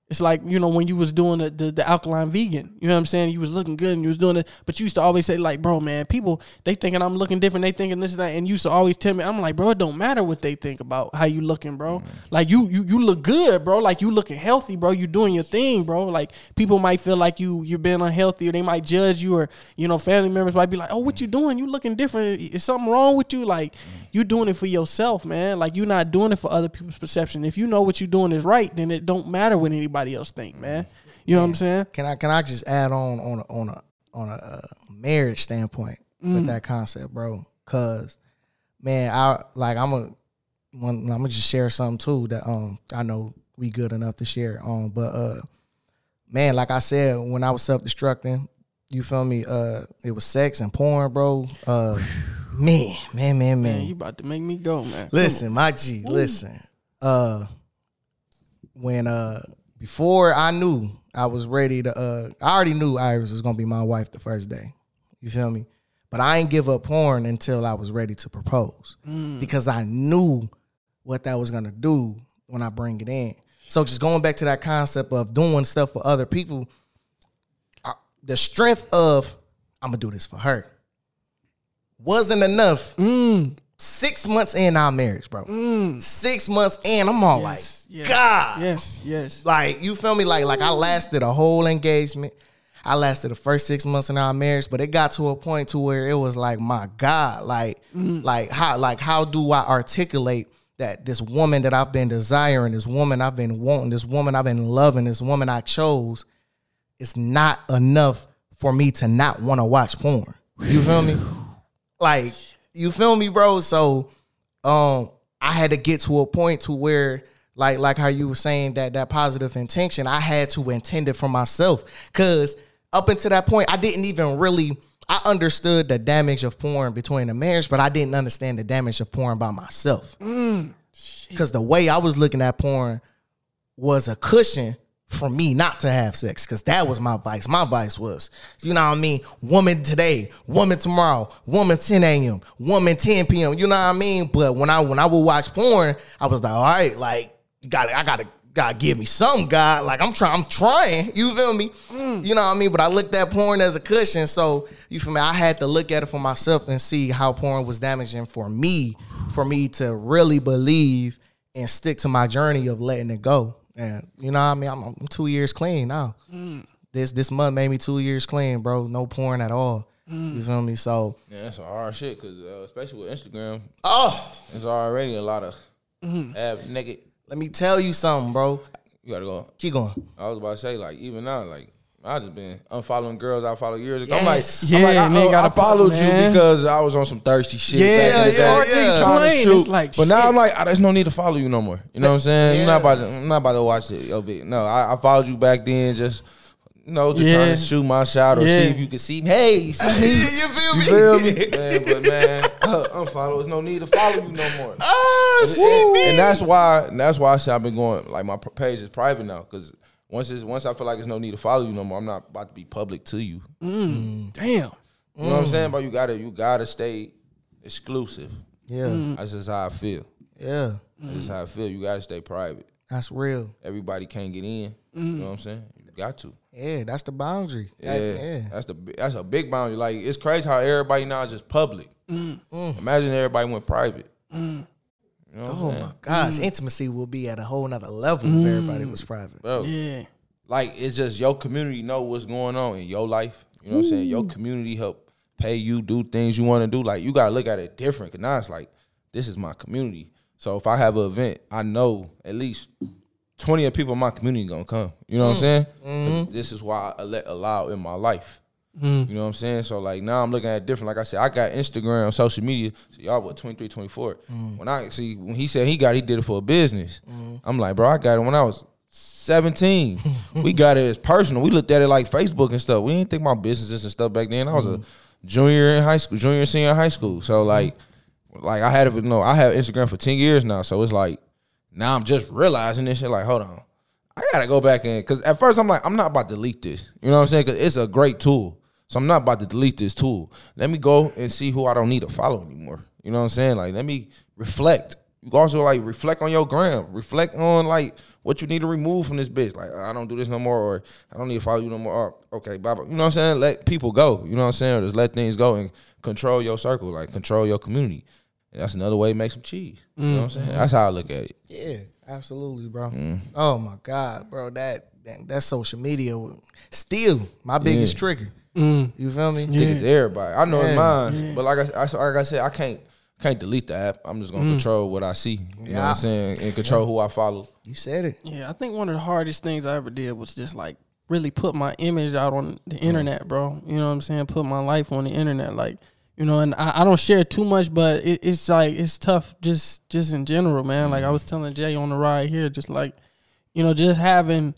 Speaker 2: it's like you know when you was doing the, the the alkaline vegan, you know what I'm saying? You was looking good and you was doing it, but you used to always say like, bro, man, people they thinking I'm looking different, they thinking this and that, and you used to always tell me, I'm like, bro, it don't matter what they think about how you looking, bro. Mm-hmm. Like you you you look good, bro. Like you looking healthy, bro. You doing your thing, bro. Like people might feel like you you're being unhealthy, or they might judge you, or you know family members might be like, oh, what you doing? You looking different? Is something wrong with you? Like mm-hmm. you doing it for yourself, man. Like you're not doing it for other people's perception. If you know what you're doing is right, then it don't matter what anybody else think, man. You know what I'm saying?
Speaker 1: Can I can I just add on on a, on a on a uh, marriage standpoint with that concept, bro? Cause man, I like I'm a one, I'm gonna just share something too that um I know we good enough to share on, but uh man, like I said, when I was self destructing, you feel me? Uh, it was sex and porn, bro. Uh, man, man, man,
Speaker 2: Man,
Speaker 1: man.
Speaker 2: you about to make me go, man.
Speaker 1: Listen, my G, listen. Uh when uh before I knew I was ready to uh I already knew Iris was gonna be my wife the first day. You feel me? But I ain't give up porn until I was ready to propose. Because I knew what that was gonna do when I bring it in. So just going back to that concept of doing stuff for other people, the strength of I'm gonna do this for her wasn't enough six months in our marriage, bro. Mm. Six months in, I'm all
Speaker 2: Yes,
Speaker 1: like,
Speaker 2: yes,
Speaker 1: God,
Speaker 2: Yes, yes.
Speaker 1: like you feel me? Like like I lasted a whole engagement. I lasted the first six months in our marriage, but it got to a point to where it was like, my God, like mm. like how like how do I articulate that this woman that I've been desiring, this woman I've been wanting, this woman I've been loving, this woman I chose, it's not enough for me to not want to watch porn. You feel me? Like, you feel me, bro? So um I had to get to a point to where like like how you were saying that that positive intention, I had to intend it for myself. Cause up until that point, I didn't even really I understood the damage of porn between the marriage, but I didn't understand the damage of porn by myself. Cause the way I was looking at porn was a cushion for me not to have sex because that was my vice. My vice was, you know what I mean? Woman today, woman tomorrow, woman 10 a.m., woman 10 p.m. You know what I mean? But when I when I would watch porn, I was like, all right, like you got I gotta gotta give me some God. Like I'm trying, I'm trying. (laughs) You feel me? Mm. You know what I mean? But I looked at porn as a cushion, so you feel me? I had to look at it for myself and see how porn was damaging for me, for me to really believe and stick to my journey of letting it go. And you know what I mean? I'm, I'm two years clean now. This this month made me two years clean, bro. No porn at all. You feel me? So
Speaker 3: Yeah, that's some hard shit because uh, especially with Instagram,
Speaker 1: oh,
Speaker 3: there's already a lot of
Speaker 1: Mm-hmm.
Speaker 3: have naked.
Speaker 1: let me tell you something, bro.
Speaker 3: You gotta go.
Speaker 1: Keep going.
Speaker 3: I was about to say like even now like. I just been unfollowing girls I followed years ago.
Speaker 1: Yes.
Speaker 3: I'm like,
Speaker 2: Yeah,
Speaker 3: I'm like, I,
Speaker 2: gotta
Speaker 3: I followed
Speaker 2: follow,
Speaker 3: you because I was on some thirsty shit.
Speaker 2: Yeah,
Speaker 3: back in the
Speaker 1: yeah, to
Speaker 3: Trying to shoot.
Speaker 2: Like,
Speaker 3: but now. I'm like, oh, there's no need to follow you no more. You know what I'm saying? I'm not about to, I'm not about to watch it. Yo. No, I, I followed you back then. Just you know, just
Speaker 2: Yeah.
Speaker 3: trying to shoot my shot or
Speaker 2: Yeah.
Speaker 3: see if you can see me. Hey, (laughs) see me.
Speaker 1: you feel me?
Speaker 3: You feel me? man, but man, (laughs) uh, unfollow. There's no need to follow you no more.
Speaker 1: Ah,
Speaker 3: And,
Speaker 1: see me.
Speaker 3: and that's why and that's why I say I've been going like my page is private now because once it's once I feel like there's no need to follow you no more, I'm not about to be public to you. Mm. Mm.
Speaker 2: Damn.
Speaker 3: You know what I'm saying? But you gotta you gotta stay exclusive.
Speaker 1: yeah, mm.
Speaker 3: That's just how I feel.
Speaker 1: yeah.
Speaker 3: That's just how I feel. You gotta stay private.
Speaker 1: That's real.
Speaker 3: Everybody can't get in. You know what I'm saying? You got to.
Speaker 1: Yeah, that's the boundary.
Speaker 3: Yeah,
Speaker 1: That- yeah.
Speaker 3: that's the that's a big boundary. Like it's crazy how everybody now is just public. Imagine everybody went private. You know
Speaker 1: Oh my gosh, mm. intimacy will be at a whole nother level if everybody mm. was private.
Speaker 3: Bro,
Speaker 2: Yeah.
Speaker 3: like it's just your community know what's going on in your life. You know what I'm saying? Your community help pay you do things you want to do. Like you gotta look at it different. Cause now it's like this is my community. So if I have an event, I know at least twenty of people in my community gonna come. You know what I'm mm. saying? 'Cause mm-hmm. This is why I let allow in my life. Mm. You know what I'm saying? So like now I'm looking at it different. Like I said, I got Instagram, social media. So y'all what 23, 24. Mm. When I see when he said he got, it, he did it for a business. Mm. I'm like, bro, I got it when I was 17. (laughs) we got it as personal. We looked at it like Facebook and stuff. We didn't think about businesses and stuff back then. I was a junior in high school, junior senior in high school. So like, like I had it. No, I have Instagram for 10 years now. So it's like now I'm just realizing this shit. Like, hold on, I gotta go back in because at first I'm like, I'm not about to delete this. You know what I'm saying? Because it's a great tool. So I'm not about to delete this tool. Let me go and see who I don't need to follow anymore. You know what I'm saying? Like, let me reflect. You also like reflect on your gram. Reflect on like what you need to remove from this bitch. Like, I don't do this no more, or I don't need to follow you no more. Oh, okay, bye bye. You know what I'm saying? Let people go. You know what I'm saying? Or just let things go and control your circle. Like control your community. That's another way to make some cheese. You know what I'm saying? That's how I look at it.
Speaker 1: Yeah, absolutely, bro.
Speaker 3: Mm.
Speaker 1: Oh my god, bro, that that, that social media still my biggest
Speaker 3: Yeah.
Speaker 1: trigger.
Speaker 2: Mm.
Speaker 1: You feel me?
Speaker 3: I think it's everybody. I know it's
Speaker 1: Yeah.
Speaker 3: mine, but like I, I like I said, I can't can't delete the app. I'm just gonna mm. control what I see. You know what I'm saying, and control who I follow.
Speaker 1: You said it.
Speaker 2: Yeah, I think one of the hardest things I ever did was just like really put my image out on the mm. internet, bro. You know what I'm saying? Put my life on the internet, like you know. And I, I don't share too much, but it, it's like it's tough, just just in general, man. Like I mm. was telling Jay on the ride here, just like you know, just having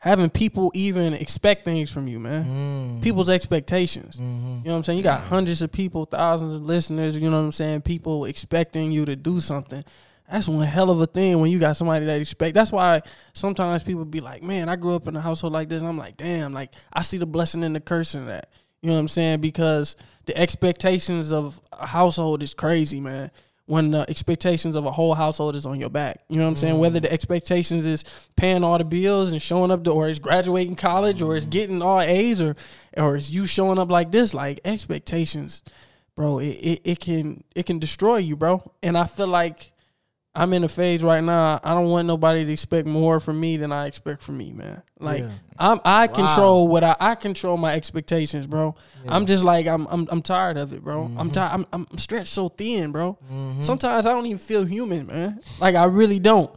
Speaker 2: having people even expect things from you, man. Mm. People's expectations. Mm-hmm. You know what I'm saying? You got mm-hmm. hundreds of people, thousands of listeners, you know what I'm saying? People expecting you to do something. That's one hell of a thing when you got somebody that expect. That's why sometimes people be like, "Man, I grew up in a household like this." And I'm like, "Damn!" Like I see the blessing and the curse in that. You know what I'm saying? Because the expectations of a household is crazy, man. When the expectations of a whole household is on your back, you know what I'm saying. Whether mm. the expectations is paying all the bills and showing up, to, or it's graduating college, or it's mm. getting all A's, or or it's you showing up like this, like expectations, bro. It, it, it can it can destroy you, bro. And I feel like I'm in a phase right now. I don't want nobody to expect more from me than I expect from me, man. Like
Speaker 1: Yeah.
Speaker 2: I'm I control what I I control my expectations, bro. I'm just like I'm I'm I'm tired of it, bro. I'm mm-hmm. tired. I'm I'm stretched so thin, bro. Mm-hmm. Sometimes I don't even feel human, man. Like I really don't.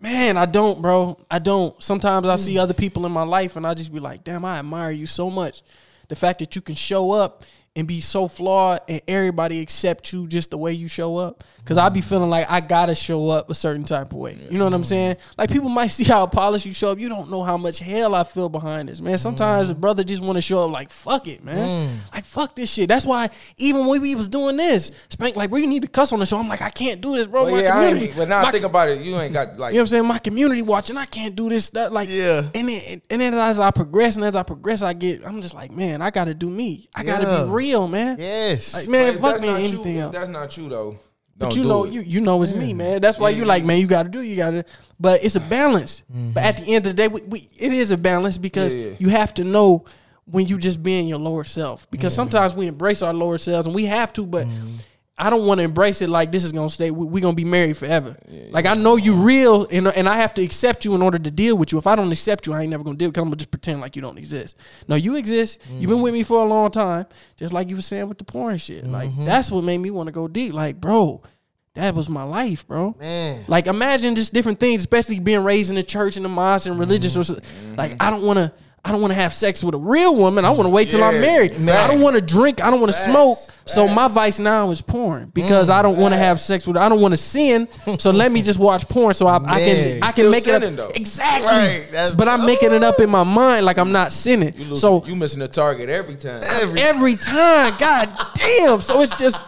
Speaker 2: Man, I don't, bro. I don't. Sometimes I see mm. other people in my life and I just be like, damn, I admire you so much. The fact that you can show up and be so flawed and everybody accept you just the way you show up. Cause I be feeling like I gotta show up a certain type of way. You know what I'm saying? Like people might see how polished you show up. You don't know how much hell I feel behind this, man. Sometimes a mm. brother just want to show up like fuck it, man. Mm. Like fuck this shit. That's why even when we was doing this, Spank like, you need to cuss on the show. I'm like, I can't do this, bro.
Speaker 3: Well,
Speaker 2: My
Speaker 3: yeah, I
Speaker 2: community-
Speaker 3: ain't, but now
Speaker 2: my
Speaker 3: I think about it, you ain't got like
Speaker 2: you know what I'm saying? My community watching, I can't do this. stuff. like,
Speaker 1: Yeah.
Speaker 2: And then, and then as I progress and as I progress, I get, I'm just like, man, I got to do me. I got to
Speaker 1: Yeah.
Speaker 2: be real, man.
Speaker 1: Yes.
Speaker 2: Like,
Speaker 3: But
Speaker 2: man,
Speaker 3: if
Speaker 2: fuck
Speaker 3: that's
Speaker 2: me
Speaker 3: not you,
Speaker 2: anything
Speaker 3: if
Speaker 2: else.
Speaker 3: That's not true though.
Speaker 2: But you know,
Speaker 3: it.
Speaker 2: you you know it's me, man. That's why you like, man, you got to do, you got to. But it's a mm-hmm. balance. But at the end of the day, we, we, it is a balance because
Speaker 3: Yeah, yeah.
Speaker 2: you have to know when you just being your lower self. Because sometimes we embrace our lower selves and we have to, but. Mm-hmm. I don't want to embrace it like this is gonna stay. We, we gonna be married forever. like I know you real, and and I have to accept you in order to deal with you. If I don't accept you, I ain't never gonna deal. Because I'm gonna just pretend like you don't exist. No, you exist. You've been mm-hmm. with me for a long time, just like you were saying with the porn shit. Like that's what made me want to go deep. Like, bro, that was my life, bro.
Speaker 1: Man.
Speaker 2: Like imagine just different things, especially being raised in the church and the mosque and religious. so- mm-hmm. Like I don't want to. I don't want to have sex with a real woman. I want to wait till I'm
Speaker 3: Yeah,
Speaker 2: married. I don't want to drink. I don't want to smoke. So my vice now is porn because I don't want to mm. have sex with. I don't want to sin. So let me just watch porn so I, I can I can
Speaker 3: Still
Speaker 2: make
Speaker 3: sinning,
Speaker 2: it
Speaker 3: though.
Speaker 2: up. Exactly.
Speaker 1: Right,
Speaker 2: but I'm making it up in my mind like I'm not sinning.
Speaker 3: You
Speaker 2: so
Speaker 3: you missing the target every time.
Speaker 1: Every
Speaker 2: every time. God damn. So it's just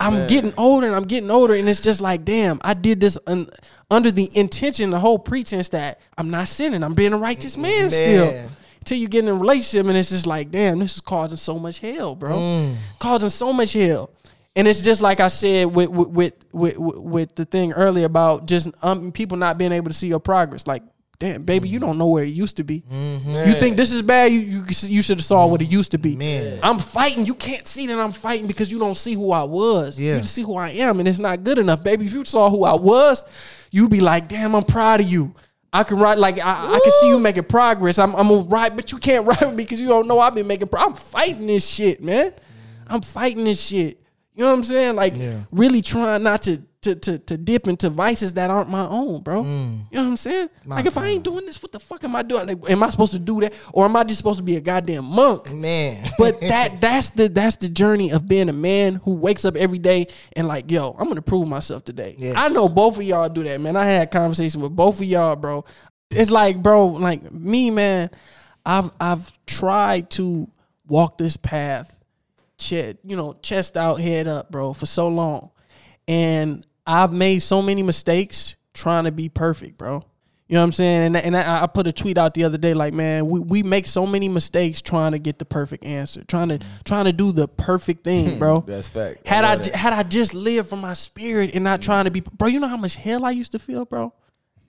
Speaker 2: I'm getting older and I'm getting older, and it's just like, damn, I did this un, under the intention, the whole pretense that I'm not sinning. I'm being a righteous man, still.
Speaker 1: Man.
Speaker 2: Till you get in a relationship and it's just like, damn, this is causing so much hell, bro. Causing so much hell. And it's just like I said with with with with, with the thing earlier about just um, people not being able to see your progress. Like, damn, baby, you don't know where it used to be. Mm-hmm. You think this is bad? You you, you should have saw mm-hmm. what it used to be.
Speaker 1: Man.
Speaker 2: I'm fighting. You can't see that I'm fighting because you don't see who I was.
Speaker 1: Yeah.
Speaker 2: You see who I am, and it's not good enough, baby. If you saw who I was, you'd be like, damn, I'm proud of you. I can ride like I, I can see you making progress. I'm I'm a ride, but you can't (laughs) ride with me because you don't know I've been making. Pro- I'm fighting this shit, man. I'm fighting this shit. You know what I'm saying? Like
Speaker 1: Yeah.
Speaker 2: really trying not to to to to dip into vices that aren't my own, bro. Mm. You know what I'm saying? like if I ain't doing this, what the fuck am I doing? Like, am I supposed to do that, or am I just supposed to be a goddamn monk?
Speaker 1: Man.
Speaker 2: But (laughs) that that's the that's the journey of being a man who wakes up every day and like, yo, I'm gonna prove myself today.
Speaker 1: Yeah.
Speaker 2: I know both of y'all do that, man. I had a conversation with both of y'all, bro. It's like, bro, like me, man. I've I've tried to walk this path, chest, you know, chest out, head up, bro, for so long, and I've made so many mistakes trying to be perfect, bro. You know what I'm saying? And and I, I put a tweet out the other day, like, man, we, we make so many mistakes trying to get the perfect answer, trying to trying to do the perfect thing, (laughs) bro.
Speaker 3: That's fact.
Speaker 2: Had I,
Speaker 3: that.
Speaker 2: had I just lived from my spirit and not trying to be, bro, you know how much hell I used to feel, bro.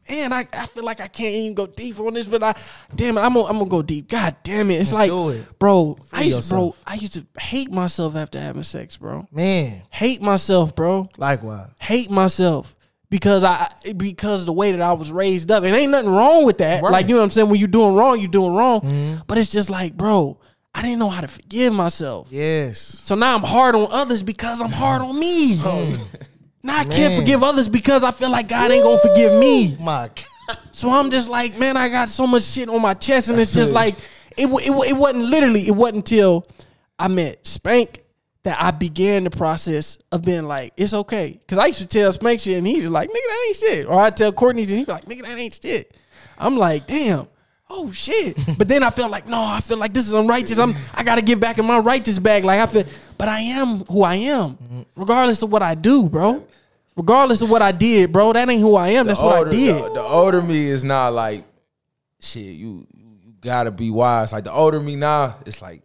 Speaker 2: Man, I, I feel like I can't even go deep on this, but I, damn it, I'm gonna, I'm gonna go deep. God damn it, it's
Speaker 1: Let's
Speaker 2: like,
Speaker 1: it.
Speaker 2: bro, I used, to, bro. I used to hate myself after having sex, bro.
Speaker 1: Man.
Speaker 2: Hate myself, bro
Speaker 1: Likewise.
Speaker 2: hate myself because I because the way that I was raised up. And ain't nothing wrong with that.
Speaker 1: Right.
Speaker 2: Like you know what I'm saying? When you're doing wrong, you're doing wrong. Mm-hmm. But it's just like, bro, I didn't know how to forgive myself.
Speaker 1: Yes.
Speaker 2: So now I'm hard on others because I'm hard on me. Oh. (laughs) now I can't
Speaker 1: Man.
Speaker 2: forgive others because I feel like God ain't gonna forgive me.
Speaker 1: My God.
Speaker 2: So I'm just like, man, I got so much shit on my chest, and it's just like, it, it, it wasn't literally, it wasn't until I met Spank that I began the process of being like, it's okay. Cause I used to tell Spank shit, and he's just like, nigga, that ain't shit. Or I tell Courtney, and he's like, nigga, that ain't shit. I'm like, damn. Oh shit! But then I felt like no, I feel like this is unrighteous. I'm I gotta get back in my righteous bag. Like I feel, but I am who I am, regardless of what I do, bro. Regardless of what I did, bro. That ain't who I am. That's what I did.
Speaker 3: The, the older me is not like shit. You you gotta be wise. Like the older me now, it's like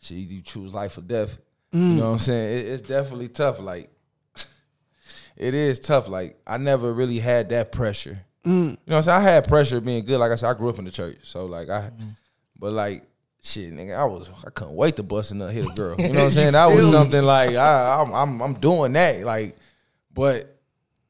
Speaker 3: shit. You choose life or death. You mm. know what I'm saying? It, it's definitely tough. Like (laughs) it is tough. Like I never really had that pressure. Mm. You know what I'm saying? I had pressure of being good. Like I said, I grew up in the church, so like I, mm-hmm. but like. Shit, nigga, I was I couldn't wait to bust and hit a girl. You know what I'm saying? That was something like I, I'm I'm I'm doing that. Like, but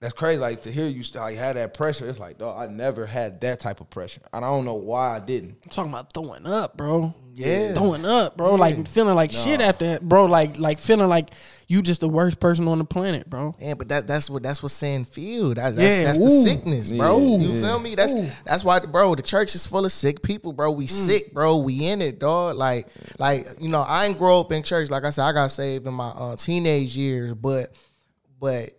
Speaker 3: that's crazy. Like to hear you st- like had that pressure. It's like, dog, I never had that type of pressure, and I don't know why I didn't.
Speaker 2: I'm talking about throwing up, bro.
Speaker 1: Yeah.
Speaker 2: throwing up, bro. Like feeling like shit after that, bro. Like like feeling like you just the worst person on the planet, bro.
Speaker 1: Yeah, but that that's what that's what sin feel. That's that's,
Speaker 2: Yeah,
Speaker 1: that's
Speaker 2: ooh.
Speaker 1: the sickness, bro.
Speaker 3: Yeah,
Speaker 1: you
Speaker 3: yeah.
Speaker 1: feel me? That's that's why, bro. The church is full of sick people, bro.
Speaker 2: Mm.
Speaker 1: We sick, bro. We in it, dog. Like like you know, I ain't grow up in church. Like I said, I got saved in my uh, teenage years, but but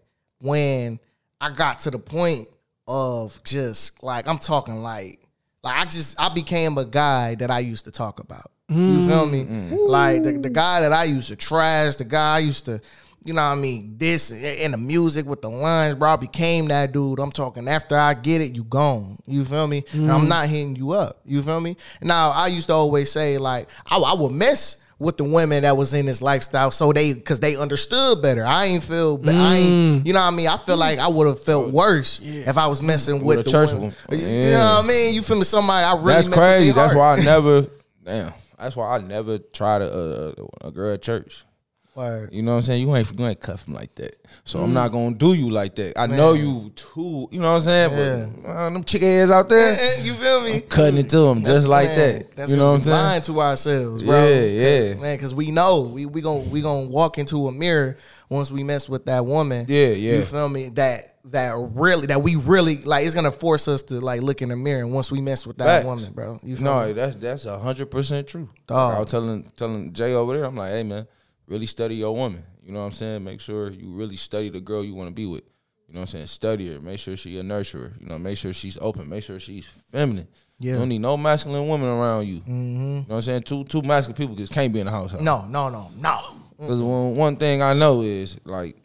Speaker 1: when I got to the point of just like I'm talking like like I just I became a guy that I used to talk about. You mm. feel me? Mm. Like the, the guy that I used to trash, the guy I used to, you know what I mean, this in the music with the lines, bro, I became that dude. I'm talking after I get it, you gone. You feel me? And I'm mm. not hitting you up. You feel me? Now I used to always say like I, I would mess with the women that was in this lifestyle so they because they understood better. I ain't feel ba- I ain't mm. you know what I mean? I feel like I would have felt worse if I was messing with,
Speaker 3: a
Speaker 1: the
Speaker 3: church
Speaker 1: women.
Speaker 3: one.
Speaker 1: You know what I mean? You feel me? Somebody I really
Speaker 3: that's crazy. That's
Speaker 1: heart.
Speaker 3: why I never. (laughs) Damn. That's why I never tried a, a, a girl at church.
Speaker 1: Word.
Speaker 3: You know what I'm saying? You ain't you ain't cuff him like that. So I'm not gonna do you like that. I know you too. You know what I'm saying? But uh, them chick ass out there,
Speaker 1: you feel me?
Speaker 3: cutting it to them just like
Speaker 1: Man,
Speaker 3: that.
Speaker 1: That's
Speaker 3: you know what I'm saying?
Speaker 1: Lying to ourselves, bro.
Speaker 3: Yeah, yeah.
Speaker 1: man. Because we know we we gonna we gonna walk into a mirror once we mess with that woman.
Speaker 3: Yeah, yeah.
Speaker 1: You feel me? That that really that we really like. It's gonna force us to like look in the mirror once we mess with that
Speaker 3: Facts.
Speaker 1: woman, bro. You feel
Speaker 3: No,
Speaker 1: me?
Speaker 3: that's that's a hundred percent true.
Speaker 1: Dog.
Speaker 3: I was telling telling Jay over there, I'm like, hey man, really study your woman. You know what I'm saying? Make sure you really study the girl you want to be with. You know what I'm saying? Study her. Make sure she a nurturer. You know, make sure she's open. Make sure she's feminine.
Speaker 1: Yeah.
Speaker 3: You don't need no masculine women around you. Mm-hmm. You know what I'm saying? Two two masculine people just can't be in the house.
Speaker 1: No, no, no, no.
Speaker 3: Because one, one thing I know is like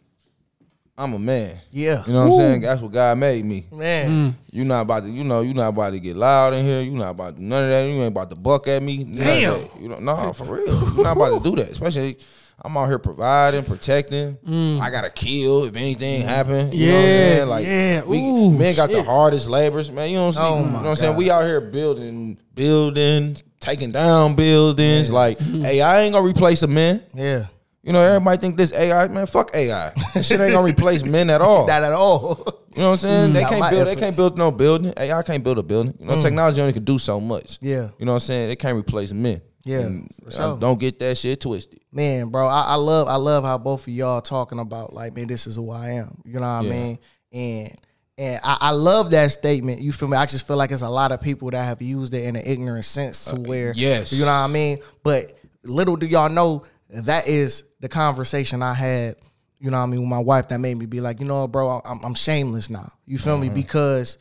Speaker 3: I'm a man.
Speaker 1: Yeah,
Speaker 3: You know what I'm saying? That's what God made me.
Speaker 1: man.
Speaker 3: You not about to, you know, you not about to get loud in here. You not about to do none of that. You ain't about to buck at me. None
Speaker 2: Damn.
Speaker 3: that. You know, no, for (laughs) real. You not about to do that. Especially, I'm out here providing, protecting. Mm. I gotta kill if anything mm. happen. You know what I'm
Speaker 2: Yeah,
Speaker 3: saying? Like,
Speaker 2: yeah.
Speaker 3: we
Speaker 2: Ooh,
Speaker 3: men got the hardest labors, man. You don't see.
Speaker 1: Oh
Speaker 3: you know what I'm saying? We out here building, buildings, taking down buildings. Like, mm-hmm. hey, I ain't gonna replace a man.
Speaker 1: Yeah,
Speaker 3: You know, everybody think this AI, man. Fuck AI. That shit ain't gonna replace men at all. (laughs)
Speaker 1: not at all.
Speaker 3: You know what I'm saying? Mm.
Speaker 1: they
Speaker 3: can't build. They can't build no building. AI can't build a building. You know, technology only can do so much.
Speaker 1: Yeah.
Speaker 3: You know what I'm saying? They can't replace men.
Speaker 1: Yeah, sure.
Speaker 3: don't get that shit twisted.
Speaker 1: man, bro, I, I love I love how both of y'all talking about like, man, this is who I am. You know what I mean? And and I, I love that statement. You feel me? I just feel like it's a lot of people that have used it in an ignorant sense to where
Speaker 3: Uh, yes.
Speaker 1: you know what I mean? But little do y'all know that is the conversation I had, you know what I mean, with my wife that made me be like, you know, bro, I'm, I'm shameless now. You feel
Speaker 3: Uh-huh.
Speaker 1: me? Because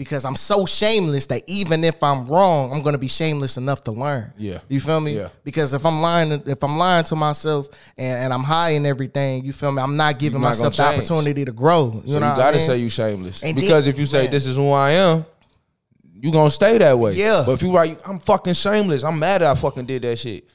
Speaker 1: because I'm so shameless that even if I'm wrong, I'm gonna be shameless enough to learn.
Speaker 3: Yeah.
Speaker 1: You feel me?
Speaker 3: Yeah.
Speaker 1: Because if I'm lying, if I'm lying to myself and, and I'm high and everything, you feel me? I'm not giving
Speaker 3: not
Speaker 1: myself the opportunity to grow. You
Speaker 3: So
Speaker 1: know
Speaker 3: you gotta
Speaker 1: I mean?
Speaker 3: say you shameless.
Speaker 1: And
Speaker 3: because
Speaker 1: then-
Speaker 3: if you say
Speaker 1: man.
Speaker 3: this is who I am, you gonna stay that way.
Speaker 1: Yeah.
Speaker 3: But if you like, I'm fucking shameless. I'm mad that I fucking did that shit.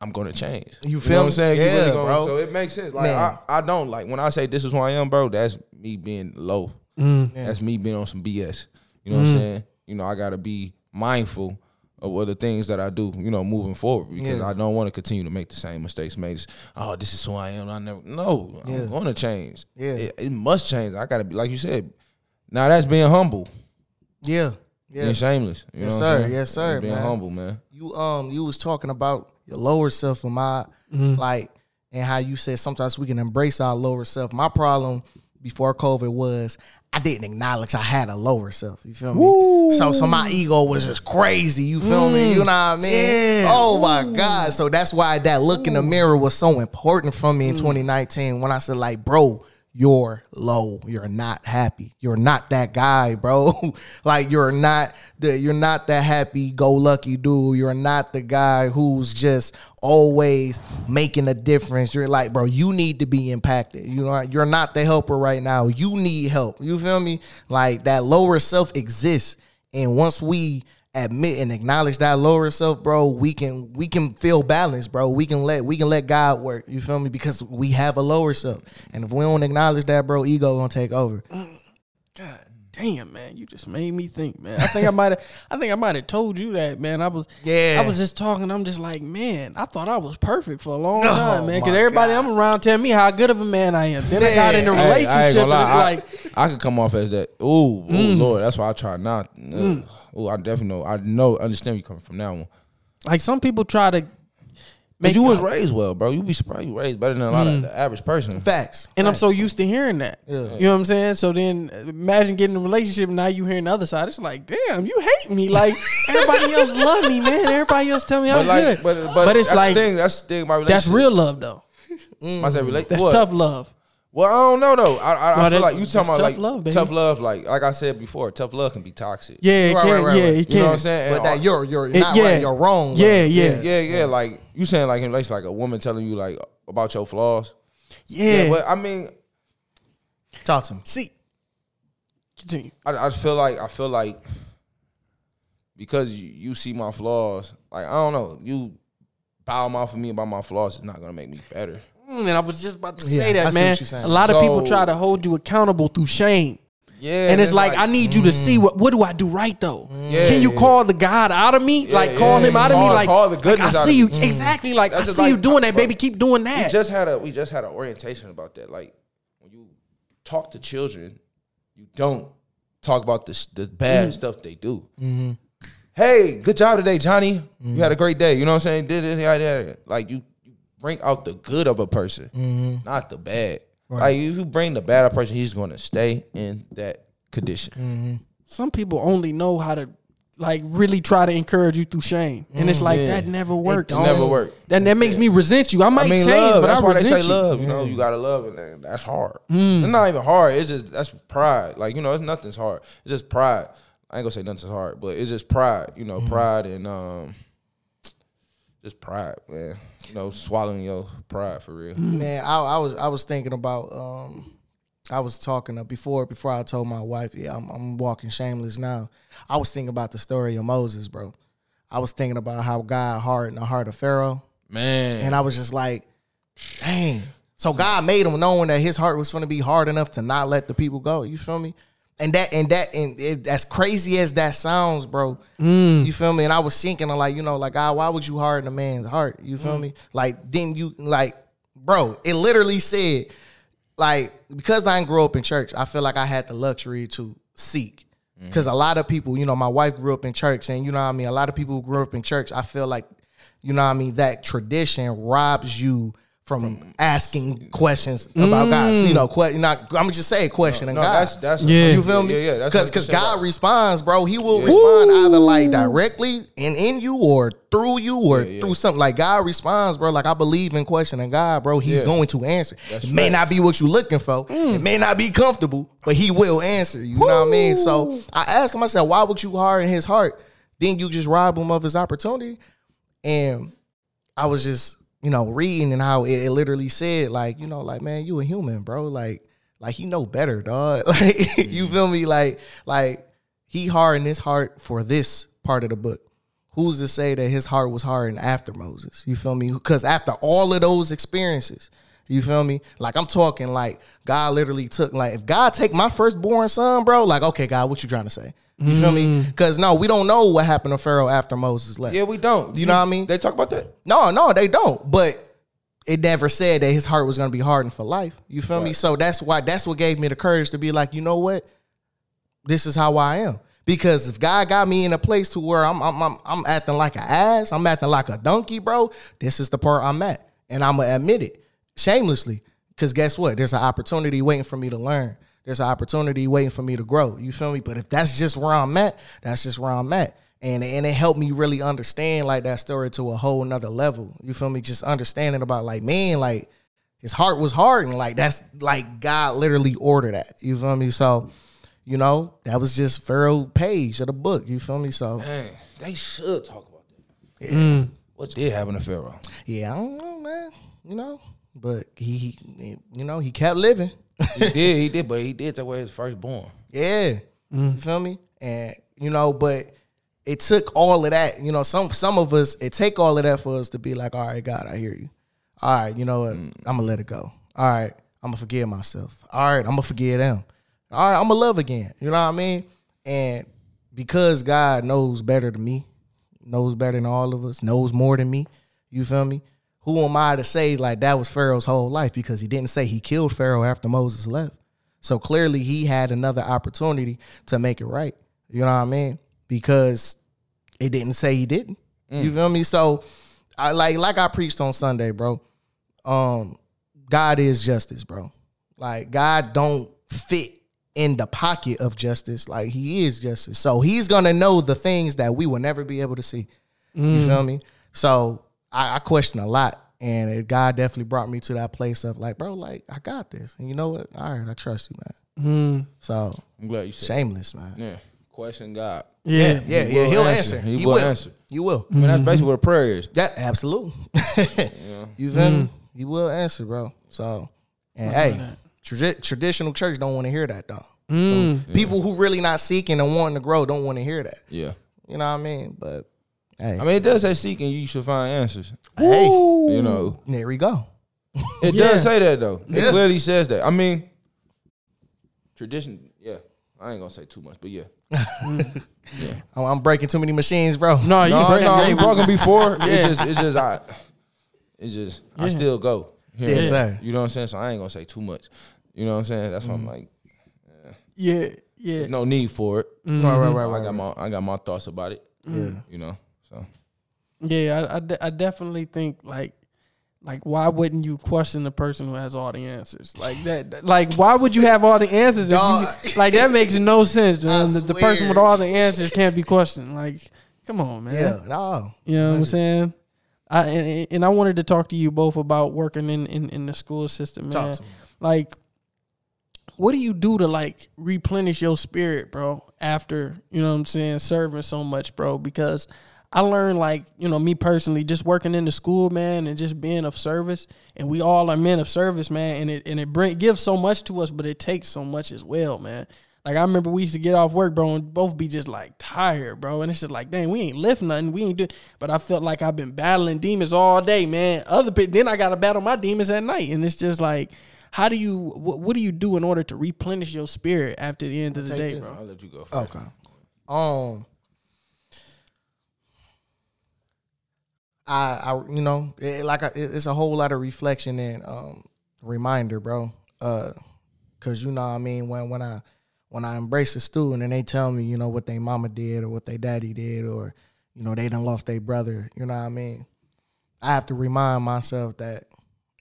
Speaker 3: I'm gonna change.
Speaker 1: You
Speaker 3: know
Speaker 1: feel
Speaker 3: what
Speaker 1: me?
Speaker 3: I'm saying?
Speaker 1: Yeah,
Speaker 3: really gonna-
Speaker 1: bro.
Speaker 3: So it makes sense. Like I, I don't like when I say this is who I am, bro. That's me being low.
Speaker 1: Mm.
Speaker 3: That's me being on some BS. You know what I'm saying? You know, I gotta be mindful of what the things that I do. You know, moving forward because
Speaker 1: Yeah.
Speaker 3: I don't want to continue to make the same mistakes made. Oh, this is who I am. I never. No,
Speaker 1: Yeah.
Speaker 3: I'm gonna change.
Speaker 1: Yeah.
Speaker 3: it, it must change. I gotta be like you said. Now that's being humble,
Speaker 1: Yeah. Yeah.
Speaker 3: being shameless. You
Speaker 1: Yes,
Speaker 3: know what I'm
Speaker 1: sir. Yes, sir,
Speaker 3: Being
Speaker 1: man.
Speaker 3: humble, man.
Speaker 1: you um you was talking about your lower self and my like and how you said sometimes we can embrace our lower self. My problem before COVID was I didn't acknowledge I had a lower self. You feel me? So so my ego was just crazy. You feel me? You mm. know what I mean?
Speaker 2: Yeah.
Speaker 1: Oh my God. So that's why that look in the mirror was so important for me in mm. 2019 when I said like, bro, you're low. You're not happy. You're not that guy, bro. (laughs) like you're not the you're not that happy go lucky dude. You're not the guy who's just always making a difference. You're like, bro, you need to be impacted. You know, you're not the helper right now. You need help. You feel me? Like that lower self exists. And once we admit and acknowledge that lower self, bro, we can we can feel balanced, bro. We can let we can let God work. You feel me? Because we have a lower self, and if we don't acknowledge that, bro, ego gonna take over.
Speaker 2: Mm, God damn, man, you just made me think, man. I think I might have, I think I might have told you that, man. I was,
Speaker 1: Yeah.
Speaker 2: I was just talking. I'm just like, man, I thought I was perfect for a long
Speaker 1: Oh,
Speaker 2: time, man. Because everybody
Speaker 1: God.
Speaker 2: I'm around tell me how good of a man I am. Then I got in a
Speaker 1: Man.
Speaker 3: Hey, I
Speaker 2: relationship,
Speaker 3: gonna
Speaker 2: and it's
Speaker 3: I-
Speaker 2: like,
Speaker 3: I, could come off as that. Ooh, ooh, Lord, that's why I try not. Uh, Ooh, I definitely know. I know, understand where you coming from now on.
Speaker 2: like some people try to
Speaker 3: But
Speaker 2: make
Speaker 3: you was raised well, bro. You be surprised you raised better than a lot
Speaker 2: Mm.
Speaker 3: of the average person.
Speaker 1: Facts.
Speaker 2: And I'm so used to hearing that.
Speaker 1: Yeah.
Speaker 2: You know what I'm saying? So then imagine getting in a relationship and now you hearing the other side. It's like, damn, you hate me. Like (laughs) everybody else love me, man. Everybody else tell me I'm
Speaker 3: But like,
Speaker 2: good.
Speaker 3: but, but,
Speaker 2: it's
Speaker 3: that's
Speaker 2: like
Speaker 3: the thing. That's the thing about
Speaker 2: that's real love though.
Speaker 3: I said relate.
Speaker 2: That's
Speaker 3: what?
Speaker 2: tough love.
Speaker 3: Well, I don't know though. I, I, I feel
Speaker 2: that-
Speaker 3: like you talking about
Speaker 2: tough
Speaker 3: like
Speaker 2: love,
Speaker 3: tough love. Like like I said before, tough love can be toxic.
Speaker 2: Yeah, it
Speaker 1: Right,
Speaker 2: can.
Speaker 1: right, right,
Speaker 2: yeah,
Speaker 1: right.
Speaker 2: it
Speaker 3: You
Speaker 2: can.
Speaker 3: know what I'm saying?
Speaker 1: But
Speaker 3: And
Speaker 1: that you're you're
Speaker 2: It-
Speaker 1: not
Speaker 2: yeah.
Speaker 1: right. You're wrong. love.
Speaker 2: Yeah, yeah.
Speaker 3: yeah, yeah. Like you saying like in relation like a woman telling you like about your flaws.
Speaker 2: yeah.
Speaker 3: but I mean,
Speaker 1: Talk to him.
Speaker 2: See, continue.
Speaker 3: I, I feel like I feel like because you, you see my flaws, like I don't know, you bow mouth for me about my flaws is not gonna make me better.
Speaker 2: Mm, and I was just about to
Speaker 1: Yeah,
Speaker 2: say
Speaker 1: I
Speaker 2: that,
Speaker 1: see
Speaker 2: man.
Speaker 1: what you're saying.
Speaker 2: A lot of people
Speaker 3: So-
Speaker 2: try to hold you accountable through shame.
Speaker 3: Yeah,
Speaker 2: and it's like, I need you to see mm. what what do I do right though?
Speaker 3: Yeah,
Speaker 2: Can you
Speaker 3: yeah.
Speaker 2: call the God out of me?
Speaker 3: Yeah,
Speaker 2: like call
Speaker 3: yeah.
Speaker 2: him out of me? Like,
Speaker 3: call the
Speaker 2: like,
Speaker 3: goodness
Speaker 2: I
Speaker 3: out
Speaker 2: see
Speaker 3: of
Speaker 2: you
Speaker 3: me. Mm.
Speaker 2: exactly. Like
Speaker 3: That's
Speaker 2: I
Speaker 3: just
Speaker 2: see you
Speaker 3: like-
Speaker 2: doing that,
Speaker 3: bro,
Speaker 2: baby. Keep doing that.
Speaker 3: we
Speaker 2: that.
Speaker 3: just had a we just had an orientation about that. Like when you talk to children, you don't talk about the s- the bad mm. stuff they do. Mm-hmm. Hey, good job today, Johnny. You had a great day. You know what I'm saying? Did this, yeah, yeah. Like you, you bring out the good of a person, mm-hmm. not the bad. Like if you bring the bad of a person, he's going to stay in that condition. Mm-hmm.
Speaker 2: Some people only know how to like really try to encourage you through shame, and it's like mm-hmm.
Speaker 3: Yeah.
Speaker 2: that never works.
Speaker 3: It never work.
Speaker 2: That that makes me resent you. I might
Speaker 3: I mean,
Speaker 2: change,
Speaker 3: love.
Speaker 2: but
Speaker 3: That's
Speaker 2: I
Speaker 3: why they say
Speaker 2: you.
Speaker 3: love. You know, you gotta love, and that's hard. Mm. It's not even hard. It's just that's pride. Like you know, it's nothing's hard. It's just pride. I ain't gonna say nothing's hard, but it's just pride. You know, pride and um, just pride, man. You know, swallowing your pride for real.
Speaker 1: Man, I, I was I was thinking about um I was talking uh, before before I told my wife, yeah, I'm, I'm walking shameless now. I was thinking about the story of Moses, bro. I was thinking about how God hardened the heart of Pharaoh,
Speaker 3: Man,
Speaker 1: and I was just like, dang. So God made him knowing that his heart was going to be hard enough to not let the people go. You feel me? And that and that and it, as crazy as that sounds, bro. Mm. You feel me? And I was thinking I'm like, you know, like, God, why would you harden a man's heart? You feel mm. me? Like, didn't you like, bro? It literally said, like, because I didn't grow up in church, I feel like I had the luxury to seek. Mm. Because a lot of people, you know, my wife grew up in church, and you know what I mean. A lot of people who grew up in church, I feel like, you know what I mean. That tradition robs you from, asking questions about God. So, you mm. know, que- not, I'm gonna just say a question and
Speaker 3: no,
Speaker 1: God.
Speaker 3: that's that's
Speaker 2: Yeah.
Speaker 1: You feel me?
Speaker 3: Yeah, yeah.
Speaker 1: Because because God
Speaker 3: right.
Speaker 1: responds, bro. He will respond either like directly and in you or through you or
Speaker 3: yeah.
Speaker 1: through something. Like God responds, bro. Like I believe in questioning God, bro. He's
Speaker 3: Yeah.
Speaker 1: going to answer.
Speaker 3: That's
Speaker 1: it may not be what you're looking for. Mm. It may not be comfortable, but he will answer. You know what I mean? So I asked him, I said, why would you harden his heart? Then you just rob him of his opportunity. And I was just, you know, reading and how it, it literally said, like, you know, like, man, you a human, bro. Like, like he know better, dog. (laughs) Like, you mm-hmm. feel me? Like, like he hardened his heart for this part of the book. Who's to say that his heart was hardened after Moses? You feel me? Because after all of those experiences, you feel me? Like I'm talking like God literally took like if God take my firstborn son, bro, like okay, God, what you trying to say? You feel me? Mm. Because no, we don't know what happened to Pharaoh after Moses left.
Speaker 3: Yeah, we don't.
Speaker 1: You know what I mean?
Speaker 3: They talk about that.
Speaker 1: No, no, they don't. But it never said that his heart was gonna be hardened for life. You feel me? So that's why that's what gave me the courage to be like, you know what? This is how I am. Because if God got me in a place to where I'm I'm I'm, I'm acting like an ass, I'm acting like a donkey, bro. This is the part I'm at, and I'm gonna admit it shamelessly. Because guess what? There's an opportunity waiting for me to learn. There's an opportunity waiting for me to grow. You feel me? But if that's just where I'm at, that's just where I'm at. And and it helped me really understand like that story to a whole nother level. You feel me? Just understanding about like, man, like his heart was hard and like that's like God literally ordered that. You feel me? So, you know, that was just Pharaoh page of the book. You feel me? So
Speaker 3: Man, they should talk about that. What did happen to Pharaoh?
Speaker 1: yeah, I don't know, man. You know, but he, he you know, he kept living.
Speaker 3: He did, he did, but he did that way his firstborn.
Speaker 1: Yeah. You mm. feel me? And you know, but it took all of that. You know, some some of us it take all of that for us to be like, all right, God, I hear you. All right, you know what? Mm. I'm gonna let it go. All right, I'm gonna forgive myself. All right, I'm gonna forgive them. All right, I'm gonna love again. You know what I mean? And because God knows better than me, knows better than all of us, knows more than me. You feel me? Who am I to say like that was Pharaoh's whole life? Because he didn't say he killed Pharaoh after Moses left. So clearly he had another opportunity to make it right. You know what I mean? Because it didn't say he didn't. You feel me? So I like like I preached on Sunday, bro. Um, God is justice, bro. Like God don't fit in the pocket of justice. Like he is justice. So he's gonna know the things that we will never be able to see. You feel me? So I, I question a lot. And it, God definitely brought me to that place of like, bro, like I got this. And you know what? All right, I trust you, man.
Speaker 2: Mm.
Speaker 1: So
Speaker 3: I'm glad you said.
Speaker 1: shameless, man.
Speaker 3: Yeah, question God.
Speaker 2: Yeah.
Speaker 1: Yeah,
Speaker 3: He
Speaker 1: yeah, he'll
Speaker 3: answer.
Speaker 1: answer.
Speaker 3: He
Speaker 1: He
Speaker 3: will
Speaker 1: will
Speaker 3: answer.
Speaker 1: You will.
Speaker 3: I mean, that's basically what a prayer is.
Speaker 1: Yeah, absolutely. (laughs) You feel me? You will answer, bro. So, and hey, tradi- traditional church don't want to hear that though.
Speaker 2: Mm.
Speaker 1: People who really not seeking and wanting to grow don't want to hear that.
Speaker 3: Yeah.
Speaker 1: You know what I mean? But hey,
Speaker 3: I mean, it does say seeking, you should find answers.
Speaker 1: hey,
Speaker 3: You know,
Speaker 1: there we go.
Speaker 3: it
Speaker 2: Yeah.
Speaker 3: does say that though. It
Speaker 1: Yeah.
Speaker 3: clearly says that. I mean, tradition. Yeah, I ain't gonna say too much, but yeah.
Speaker 1: I'm, (laughs) oh, I'm breaking too many machines, bro.
Speaker 2: No, you
Speaker 3: No,
Speaker 2: break-
Speaker 3: no, I ain't (laughs) broken before.
Speaker 2: Yeah.
Speaker 3: It's just, it's just, I, it's just, I
Speaker 2: Yeah.
Speaker 3: still go. Here
Speaker 1: Yes,
Speaker 3: and there.
Speaker 1: sir.
Speaker 3: You know what I'm saying? So I ain't gonna say too much. You know what I'm saying? That's why I'm mm. like,
Speaker 2: Yeah. Yeah.
Speaker 3: there's no need for it. Mm.
Speaker 1: Right, mm-hmm. right, right,
Speaker 3: I got my, I got my thoughts about it.
Speaker 1: Yeah.
Speaker 3: You know, so
Speaker 2: Yeah, I, I, de- I definitely think like like why wouldn't you question the person who has all the answers like that? Like why would you have all the answers? If you, (laughs) like that makes no sense. (laughs) The, the person with all the answers can't be questioned. Like, come on, man.
Speaker 1: Yeah, no.
Speaker 2: You know what I'm saying? I and, and I wanted to talk to you both about working in in, in the school system, man.
Speaker 1: Talk to me.
Speaker 2: Like, what do you do to like replenish your spirit, bro? After you know what I'm saying, serving so much, bro? Because I learned like you know me personally, just working in the school, man, and just being of service. And we all are men of service, man. And it and it bring gives so much to us, but it takes so much as well, man. Like I remember we used to get off work, bro, and both be just like tired, bro. And it's just like, dang, we ain't lift nothing, we ain't do. But I felt like I've been battling demons all day, man. Other bit, then I got to battle my demons at night, and it's just like, how do you, what, what do you do in order to replenish your spirit after the end of the day,
Speaker 1: it.
Speaker 2: bro?
Speaker 3: I'll let you go. First.
Speaker 1: Okay. Um, I, I, you know, it, like I, it- it's a whole lot of reflection and um reminder, bro. Uh, cause you know, what I mean, when when I when I embrace a student and they tell me, you know, what they mama did or what they daddy did or you know they done lost their brother, you know what I mean. I have to remind myself that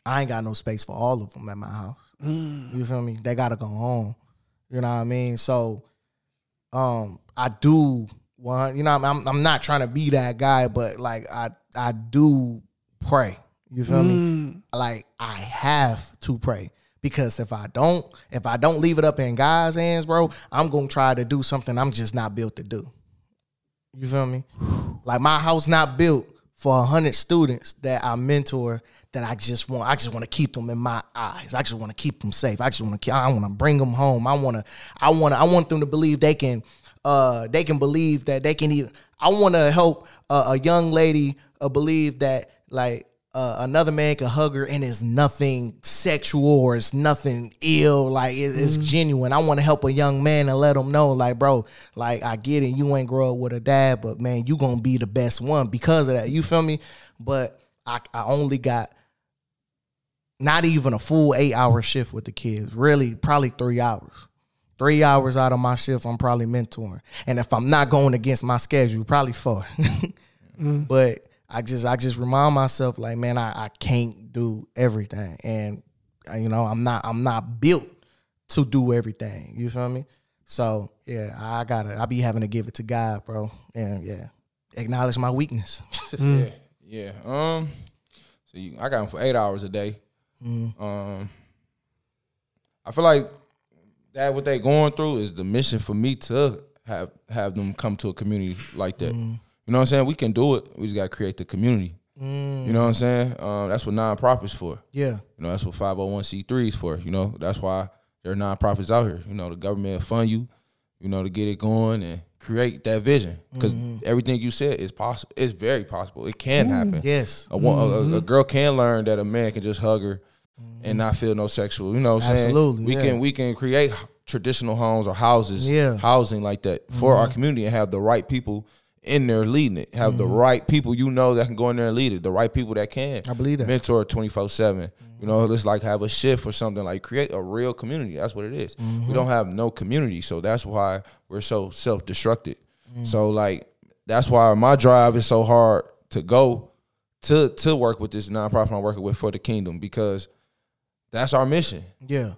Speaker 1: I ain't got no space for all of them at my house. You feel me? They gotta go home. You know what I mean? So um I do want you know I'm I'm not trying to be that guy, but like I I do pray. You feel me? Like I have to pray. Because if I don't, if I don't leave it up in God's hands, bro, I'm gonna try to do something I'm just not built to do. You feel me? Like my house not built for a hundred students that I mentor that I just want. I just want to keep them in my eyes. I just want to keep them safe. I just want to. I want to bring them home. I want to. I want to. I want them to believe they can. Uh, they can believe that they can even. I want to help uh, a young lady uh, belief that like uh, another man can hug her and it's nothing sexual or it's nothing ill. Like it, it's genuine. I want to help a young man and let him know, like, bro, like I get it. You ain't grow up with a dad, but man, you gonna be the best one because of that. You feel me? But I, I only got not even a full eight hour shift with the kids. Really, probably three hours. Three hours out of my shift, I'm probably mentoring. And if I'm not going against my schedule, probably four. (laughs) But I just I just remind myself like, man, I, I can't do everything. And uh, you know, I'm not I'm not built to do everything. You feel me? So yeah, I gotta I be having to give it to God, bro. And yeah. Acknowledge my weakness. (laughs)
Speaker 3: Yeah, yeah. Um, so you, I got them for eight hours a day. Um, I feel like that what they going through is the mission for me to have have them come to a community like that. You know what I'm saying? We can do it. We just gotta create the community. You know what I'm mm. saying? Um, that's what nonprofits for.
Speaker 1: yeah.
Speaker 3: You know, that's what 501c3 is for. You know, that's why there are nonprofits out here. You know, the government will fund you, you know, to get it going and create that vision. Because mm-hmm. everything you said is possible. It's very possible. It can happen.
Speaker 1: Yes.
Speaker 3: A, wo- a- a, a mm-hmm. girl can learn that a man can just hug her and mm-hmm. not feel no sexual. You know what I'm saying?
Speaker 1: Absolutely,
Speaker 3: We
Speaker 1: yeah.
Speaker 3: can we can create traditional homes or houses,
Speaker 1: Yeah.
Speaker 3: housing like that for our community and have the right people in there leading it. Have the mm-hmm. right people you know that can go in there and lead it. The right people that can.
Speaker 1: I believe that.
Speaker 3: Mentor 24 7. You know, mm-hmm. let's like have a shift or something like create a real community. That's what it is. We mm-hmm. don't have no community. So that's why we're so self destructed. So like that's why my drive is so hard to go to to work with this nonprofit I'm working with for the kingdom because that's our mission
Speaker 1: Yeah.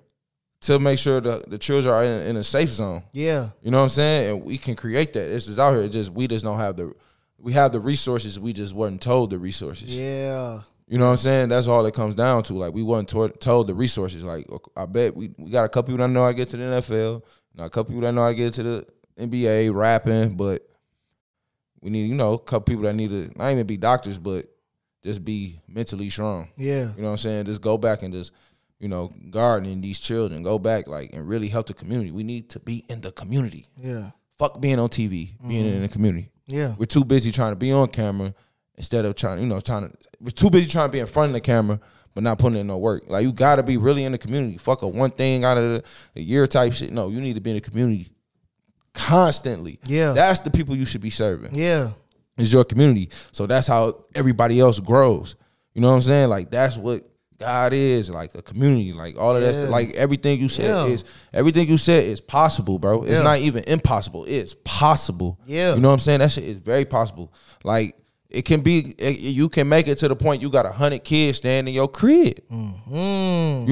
Speaker 3: To make sure the, the children are in, in a safe zone.
Speaker 1: Yeah.
Speaker 3: You know what I'm saying? And we can create that. This is out here. It just we just don't have the we have the resources. We just wasn't told the resources.
Speaker 1: Yeah.
Speaker 3: You know what I'm saying? That's all it comes down to. Like we to- told the resources. Like I bet we, we got a couple people that know how to get to the NFL. Now a couple people that know how to get to the NBA rapping, but we need you know a couple people that need to not even be doctors, but just be mentally strong.
Speaker 1: Yeah.
Speaker 3: You know what I'm saying? Just go back and just, you know, gardening these children. Go back like and really help the community. We need to be in the community.
Speaker 1: Yeah.
Speaker 3: Fuck being on TV, being in mm-hmm. the community.
Speaker 1: Yeah.
Speaker 3: We're too busy trying to be on camera instead of trying, you know, trying to we're too busy trying to be in front of the camera but not putting in no work. Like you gotta be really in the community. Fuck a one thing out of the, the year type shit. No, you need to be in the community constantly.
Speaker 1: Yeah.
Speaker 3: That's the people you should be serving
Speaker 1: Yeah.
Speaker 3: is your community. So that's how everybody else grows. You know what I'm saying? Like that's what God is, like a community, like all of that.
Speaker 1: Yeah.
Speaker 3: Stuff. Like everything you said
Speaker 1: Yeah.
Speaker 3: is everything you said is possible, bro. It's
Speaker 1: Yeah.
Speaker 3: not even impossible. It's possible.
Speaker 1: Yeah.
Speaker 3: You know what I'm saying? That shit is very possible. Like it can be it- you can make it to the point you got a hundred kids standing in your crib. You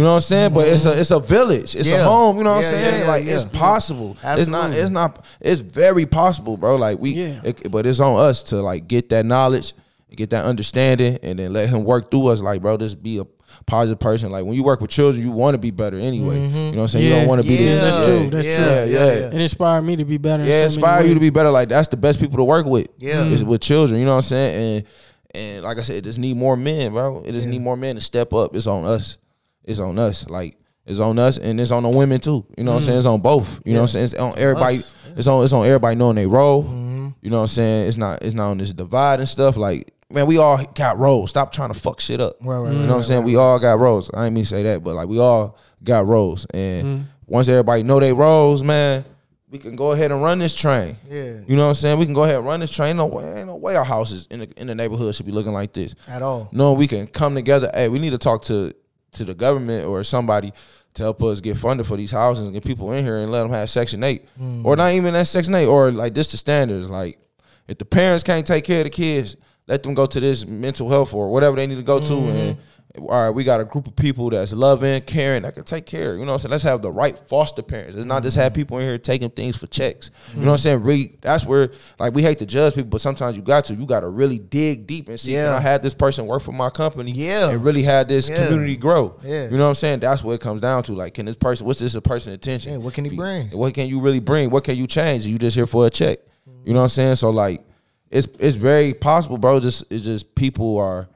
Speaker 3: know what I'm saying? But it's a it's a village. It's a
Speaker 1: Mm-hmm.
Speaker 3: Home. You know what I'm saying? like it's possible. It's not. It's not. It's very possible, bro. Like we. It- but it's on us to like get that knowledge, get that understanding, and then let him work through us. Like, bro, just be a positive person. Like when you work with children, you want to be better anyway. You mm-hmm. know what I'm saying? You don't want to be.
Speaker 1: Yeah.
Speaker 3: the,
Speaker 2: That's true. That's
Speaker 1: yeah,
Speaker 2: true.
Speaker 3: Yeah,
Speaker 1: Yeah.
Speaker 3: yeah.
Speaker 2: It inspired me to be better. in so
Speaker 3: Yeah,
Speaker 2: many
Speaker 3: inspire you to be better. Like that's the best people to work with.
Speaker 1: Yeah.
Speaker 3: is mm-hmm. with children. You know what I'm saying? And and like I said, it just need more men, bro. It just need more men to step up. It's on us. It's on us. Like it's on us, and it's on the women too. You know what I'm mm. saying? It's on both. You know what I'm saying? It's on everybody.
Speaker 1: Us.
Speaker 3: It's on. It's on everybody knowing their role.
Speaker 1: Mm-hmm.
Speaker 3: You know what I'm saying? It's not. It's not on this divide and stuff. Like man, we all got roles. Stop trying to fuck shit up.
Speaker 1: Right, right,
Speaker 3: You
Speaker 1: right,
Speaker 3: know what I'm saying? We all got roles. I ain't mean to say that, but like we all got roles, and mm-hmm. once everybody know their roles, man, we can go ahead and run this train.
Speaker 1: Yeah.
Speaker 3: You know what I'm saying? We can go ahead and run this train. No way, ain't no way our houses in the in the neighborhood should be looking like this.
Speaker 1: At all.
Speaker 3: No, we can come together. Hey, we need to talk to to the government or somebody to help us get funded for these houses and get people in here and let them have Section Eight, mm. or not even that Section Eight, or like just the standards. Like if the parents can't take care of the kids, let them go to this mental health or whatever they need to go to. Mm-hmm. And all right, we got a group of people that's loving, caring, that can take care. You know what I'm saying? Let's have the right foster parents. Let's not just have mm-hmm. people in here taking things for checks. You know mm-hmm. what I'm saying? Really, that's where like we hate to judge people, but sometimes you got to. You got to really dig deep and see.
Speaker 1: Yeah.
Speaker 3: I had this person work for my company?
Speaker 1: Yeah.
Speaker 3: and really had this
Speaker 1: Yeah.
Speaker 3: community grow.
Speaker 1: Yeah.
Speaker 3: you know what I'm saying? That's what it comes down to. Like, can this person? What's this a person attention?
Speaker 1: Yeah, what can he bring?
Speaker 3: What can you really bring? What can you change? You just here for a check. You know what I'm saying? So like, it's it's very possible, bro. Just it's just people are.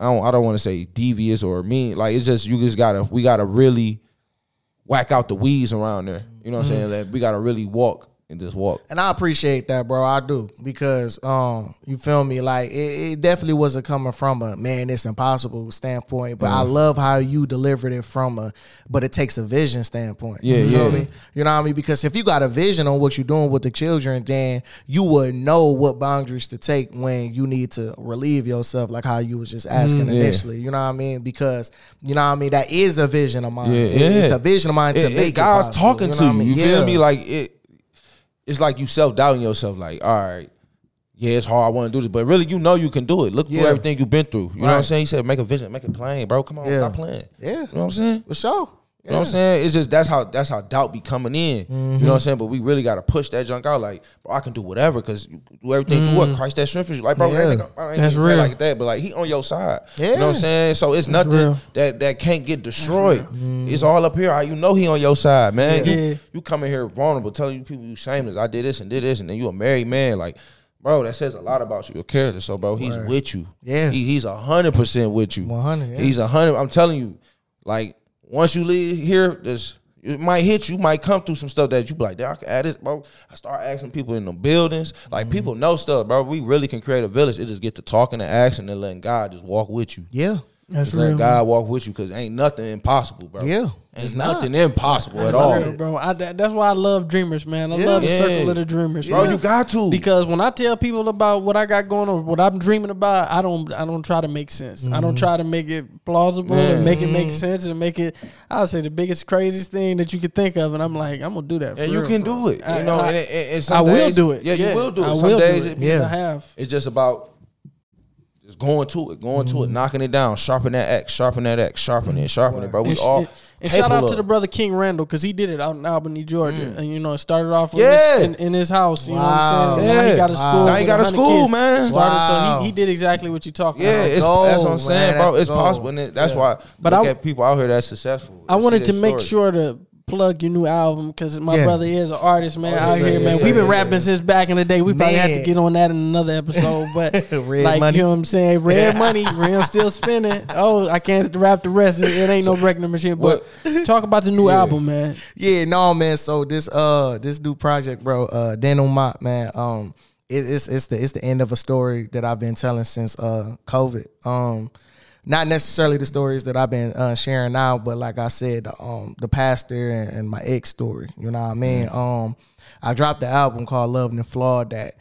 Speaker 3: I don't I don't want to say devious or mean. Like it's just you just gotta we gotta really whack out the weeds around there. You know what I'm mm-hmm. saying? Like, we gotta really walk and just walk.
Speaker 1: And I appreciate that, bro. I do because um, you feel me. Like it, it definitely wasn't coming from a man, it's impossible standpoint. But I
Speaker 3: Mm-hmm.
Speaker 1: love how you delivered it from a, but it takes a vision standpoint.
Speaker 3: Yeah,
Speaker 1: you feel
Speaker 3: yeah.
Speaker 1: me. You know what I mean? Because if you got a vision on what you're doing with the children, then you would know what boundaries to take when you need to relieve yourself, like how you was just asking
Speaker 3: Mm-hmm. yeah.
Speaker 1: initially. You know what I mean? Because you know what I mean. That is a vision of mine.
Speaker 3: Yeah,
Speaker 1: It- It's a vision of mine to
Speaker 3: It-
Speaker 1: make it
Speaker 3: God's
Speaker 1: possible.
Speaker 3: talking
Speaker 1: know
Speaker 3: to
Speaker 1: what I
Speaker 3: you.
Speaker 1: mean?
Speaker 3: You feel me? Like it. It's like you self doubting yourself. Like, all right, yeah, it's hard. I want to do this, but really, you know, you can do it. Look
Speaker 1: Yeah.
Speaker 3: through everything you've been through. You know what I'm saying? He said, make a vision, make it plain, bro. Come on,
Speaker 1: Yeah.
Speaker 3: stop playing.
Speaker 1: Yeah.
Speaker 3: You know what I'm saying?
Speaker 1: For sure.
Speaker 3: You know what I'm saying? It's just that's how that's how doubt be coming in. You know what I'm mm-hmm. saying? But we really gotta push that junk out. Like, bro, I can do whatever because you do everything through what mm. Christ that strengthens you. Like, bro,
Speaker 1: Yeah.
Speaker 3: I ain't, I ain't
Speaker 2: That's real.
Speaker 3: like that, but like he on your side. Yeah. You know what I'm saying? So it's nothing
Speaker 2: real.
Speaker 3: that that can't get destroyed. Mm-hmm. It's all up here. How You know he on your side, man.
Speaker 2: Yeah.
Speaker 3: You, you come in here vulnerable, telling you people you shameless. I did this and did this, and then you a married man. Like, bro, that says a lot about you, your character. So, bro, he's with you.
Speaker 1: Yeah.
Speaker 3: he, he's a hundred percent with you.
Speaker 1: 100, yeah.
Speaker 3: He's a hundred. I'm telling you, like once you leave here, this it might hit you. You might come through some stuff that you be like, "Damn, I can add this, bro." I start asking people in the buildings. Like
Speaker 1: Mm-hmm.
Speaker 3: people know stuff, bro. We really can create a village. It just get to talking and asking and letting God just walk with you.
Speaker 1: Yeah.
Speaker 2: That's
Speaker 3: Just let
Speaker 2: real.
Speaker 3: God walk with you because ain't nothing impossible, bro.
Speaker 1: Yeah,
Speaker 3: ain't
Speaker 1: it's
Speaker 3: nothing impossible at all,
Speaker 2: Real, bro. I, that- that's why I love dreamers, man. I
Speaker 1: Yeah.
Speaker 2: love the
Speaker 3: Yeah.
Speaker 2: circle of the dreamers,
Speaker 3: bro.
Speaker 2: man.
Speaker 3: You got to
Speaker 2: Because when I tell people about what I got going on, what I'm dreaming about, I don't I don't try to make sense. I don't mm-hmm. try to make it plausible
Speaker 3: Man.
Speaker 2: and make it make sense and make it I would say the biggest craziest thing that you could think of and I'm like, I'm gonna do that.
Speaker 3: and
Speaker 2: for
Speaker 3: you
Speaker 2: real,
Speaker 3: can
Speaker 2: bro.
Speaker 3: do it.
Speaker 2: I-
Speaker 3: You know,
Speaker 2: I-
Speaker 3: and, and, and
Speaker 2: I
Speaker 3: some
Speaker 2: will do it.
Speaker 3: Yeah, you will do it.
Speaker 2: I
Speaker 3: Some
Speaker 2: will
Speaker 3: days
Speaker 2: do it.
Speaker 3: it-
Speaker 2: Yeah.
Speaker 1: Yeah.
Speaker 2: I have.
Speaker 3: it's just about just going to it, going to it, mm-hmm. knocking it down, sharpen that axe, sharpen that axe, sharpen it, sharpen it, bro. We
Speaker 2: And, sh-
Speaker 3: all
Speaker 2: and, and shout out
Speaker 3: capable
Speaker 2: to the brother King Randall because he did it out in Albany, Georgia, mm. and you know it started off with
Speaker 3: Yeah.
Speaker 2: his, in, in his house. You know what
Speaker 1: Wow.
Speaker 2: I'm saying? Now he
Speaker 3: Yeah.
Speaker 2: got a
Speaker 1: Wow.
Speaker 2: school.
Speaker 3: Now he got a school,
Speaker 2: kids.
Speaker 3: man.
Speaker 2: Started, so
Speaker 1: Wow.
Speaker 2: he, he did exactly what you talking
Speaker 3: Yeah,
Speaker 2: about.
Speaker 3: it's,
Speaker 1: goal,
Speaker 3: that's what I'm saying,
Speaker 1: That's
Speaker 3: bro.
Speaker 1: the
Speaker 3: It's
Speaker 1: goal.
Speaker 3: possible, and it, that's
Speaker 1: Yeah.
Speaker 3: why.
Speaker 2: But
Speaker 3: look
Speaker 2: I-
Speaker 3: at people out here that's successful.
Speaker 2: I wanted
Speaker 3: their
Speaker 2: to make sure to plug your new album because my
Speaker 1: Yeah.
Speaker 2: brother is an artist, man.
Speaker 3: Oh,
Speaker 2: out here,
Speaker 3: yes,
Speaker 2: man. We've been
Speaker 3: yes,
Speaker 2: rapping since back in the day. We probably have to get on that in another episode, (laughs) but like
Speaker 1: money.
Speaker 2: you know what I'm saying, red (laughs) money, rim still spinning. Oh, I can't rap the rest. It, it ain't no breaking machine. But talk about the new (laughs)
Speaker 3: Yeah.
Speaker 2: album, man.
Speaker 1: Yeah, no, man. So this uh this new project, bro, uh Dan Mott, man, um, it, it's it's the it's the end of a story that I've been telling since uh COVID. Um, not necessarily the stories that I've been uh, sharing now, but like I said, um, the pastor and, and my ex story. You know what I mean? Um, I dropped the album called Love and Flawed that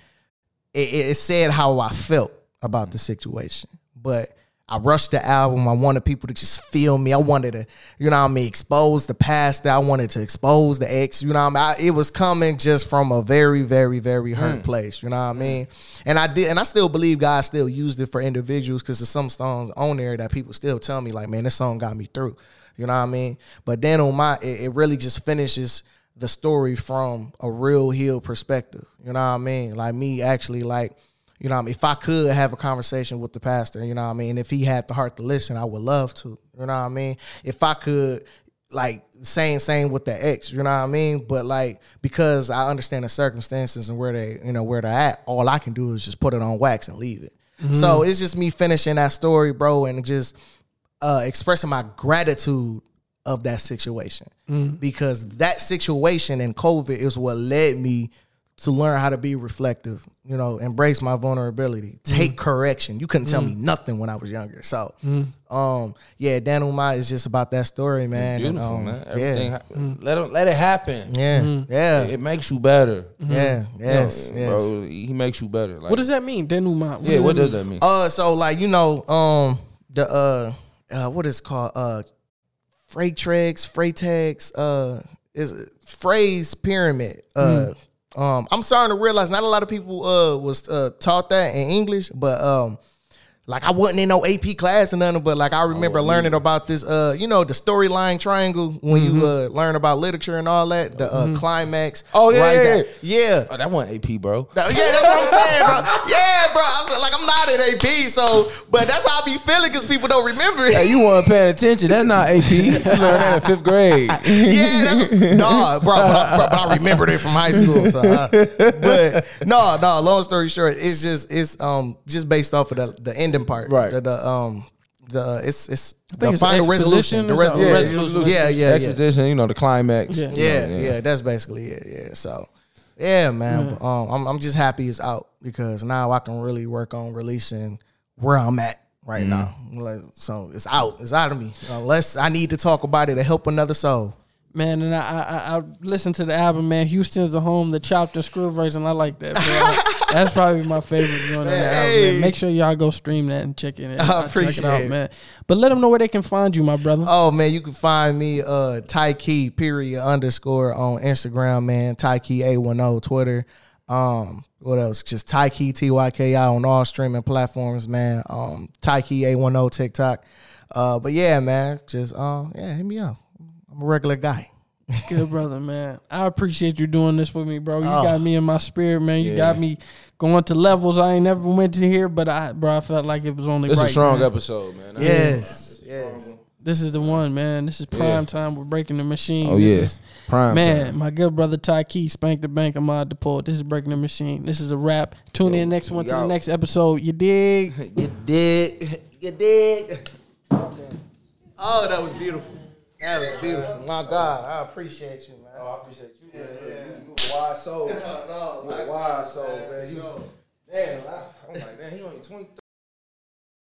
Speaker 1: it, it said how I felt about the situation, but I rushed the album. I wanted people to just feel me. I wanted to, you know what I mean, expose the past. I wanted to expose the ex. You know what I mean? I, it was coming just from a very, very, very hurt hmm. place. You know what I mean? And I did, and I still believe God still used it for individuals because there's some songs on there that people still tell me like, man, this song got me through. You know what I mean? But then on my, it, it really just finishes the story from a real healed perspective. You know what I mean? Like me actually like you know what I mean? If I could have a conversation with the pastor, you know what I mean? If he had the heart to listen, I would love to. You know what I mean? If I could like same same with the ex, you know what I mean? But like because I understand the circumstances and where they, you know, where they're at, all I can do is just put it on wax and leave it. So it's just me finishing that story, bro, and just uh expressing my gratitude of that situation. Because that situation and COVID is what led me to learn how to be reflective, you know, embrace my vulnerability, take correction. You couldn't tell me nothing when I was younger. So, um, yeah, Denouement is just about that story, man. and,
Speaker 3: Beautiful,
Speaker 1: um,
Speaker 3: man. Everything,
Speaker 1: Yeah,
Speaker 3: hap- let it, let it happen.
Speaker 1: yeah, yeah,
Speaker 3: It, it makes you better.
Speaker 1: yeah, yes,
Speaker 3: You know,
Speaker 1: yes.
Speaker 3: bro. He makes you better. Like,
Speaker 2: What does that mean? Denouement.
Speaker 3: Yeah, what does that mean?
Speaker 1: Uh, so like you know, um, the uh, uh what is it called uh, freight tregs, Freytag's, uh, is it phrase pyramid. Uh, um, I'm starting to realize not a lot of people uh was uh taught that in English, but um. Like I wasn't in no AP class or nothing, but like I remember learning about this, uh, you know, the storyline triangle when you uh, learn about literature and all that, the uh, climax.
Speaker 3: Oh, yeah,
Speaker 1: rise
Speaker 3: yeah,
Speaker 1: yeah,
Speaker 3: Oh, that wasn't AP, bro.
Speaker 1: yeah, that's what I'm saying, bro. Yeah, bro. I was like, I'm not at AP, so but that's how I be feeling because people don't remember it.
Speaker 3: Hey, you weren't paying attention. That's not AP. You learned that in fifth grade. (laughs)
Speaker 1: yeah, that's, no, bro, but I, bro, but I remembered it from high school. So, uh, but no, no. Long story short, it's just it's um just based off of the the ending part,
Speaker 3: Right.
Speaker 1: The, the um the it's it's
Speaker 2: think
Speaker 1: the
Speaker 2: it's
Speaker 1: final
Speaker 2: exposition
Speaker 1: resolution, the
Speaker 2: or.
Speaker 3: Yeah,
Speaker 1: resolution.
Speaker 2: resolution.
Speaker 1: Yeah, yeah, yeah.
Speaker 3: Exposition, you know, the climax.
Speaker 2: Yeah.
Speaker 3: you know,
Speaker 1: Yeah, yeah, that's basically it. Yeah, so yeah, man. But, um, I'm I'm just happy it's out because now I can really work on releasing where I'm at right now. Like, so it's out. It's out of me. Unless I need to talk about it to help another soul.
Speaker 2: Man, and I, I I listened to the album, man. Houston's the home, the chopped and screw version. I like that. (laughs) That's probably my favorite joint on the album. Man. Make sure y'all go stream that and check it. (laughs)
Speaker 1: I
Speaker 2: Check
Speaker 1: appreciate
Speaker 2: it out,
Speaker 1: it.
Speaker 2: man. But let them know where they can find you, my brother.
Speaker 1: Oh man, you can find me uh TYKI period underscore on Instagram, man. TYKI A one O Twitter. Um, what else? Just TYKI T Y K I on all streaming platforms, man. Um, TYKI A one O TikTok. Uh, but yeah, man, just uh, yeah, hit me up. I'm a regular guy.
Speaker 2: Good brother, man. I appreciate you doing this with me, bro. You
Speaker 1: Oh.
Speaker 2: got me in my spirit, man. You
Speaker 3: Yeah.
Speaker 2: got me going to levels I ain't never went to here, but I, bro, I felt like it was only
Speaker 3: It's
Speaker 2: right.
Speaker 3: a strong
Speaker 2: man.
Speaker 3: episode, man.
Speaker 1: Yes, yes.
Speaker 2: This is the one, man. This is prime
Speaker 3: Yeah.
Speaker 2: time. We're breaking the machine.
Speaker 3: Oh
Speaker 2: This
Speaker 3: yeah,
Speaker 2: is-
Speaker 3: prime
Speaker 2: Man,
Speaker 3: time.
Speaker 2: my good brother TYKI, Spank the Bank, Ahmad deport. This is Breaking the Machine. This is a wrap. Tune in next one to the next episode. You dig? (laughs)
Speaker 1: You dig? (laughs) You dig? (laughs) Oh, that was beautiful. That was beautiful. My God, I appreciate you, man.
Speaker 3: Oh, I appreciate you. Yeah, yeah. You, you a wise soul. (laughs)
Speaker 1: no,
Speaker 3: You a wise soul, man. You, damn, I, I'm like, man, he only 20.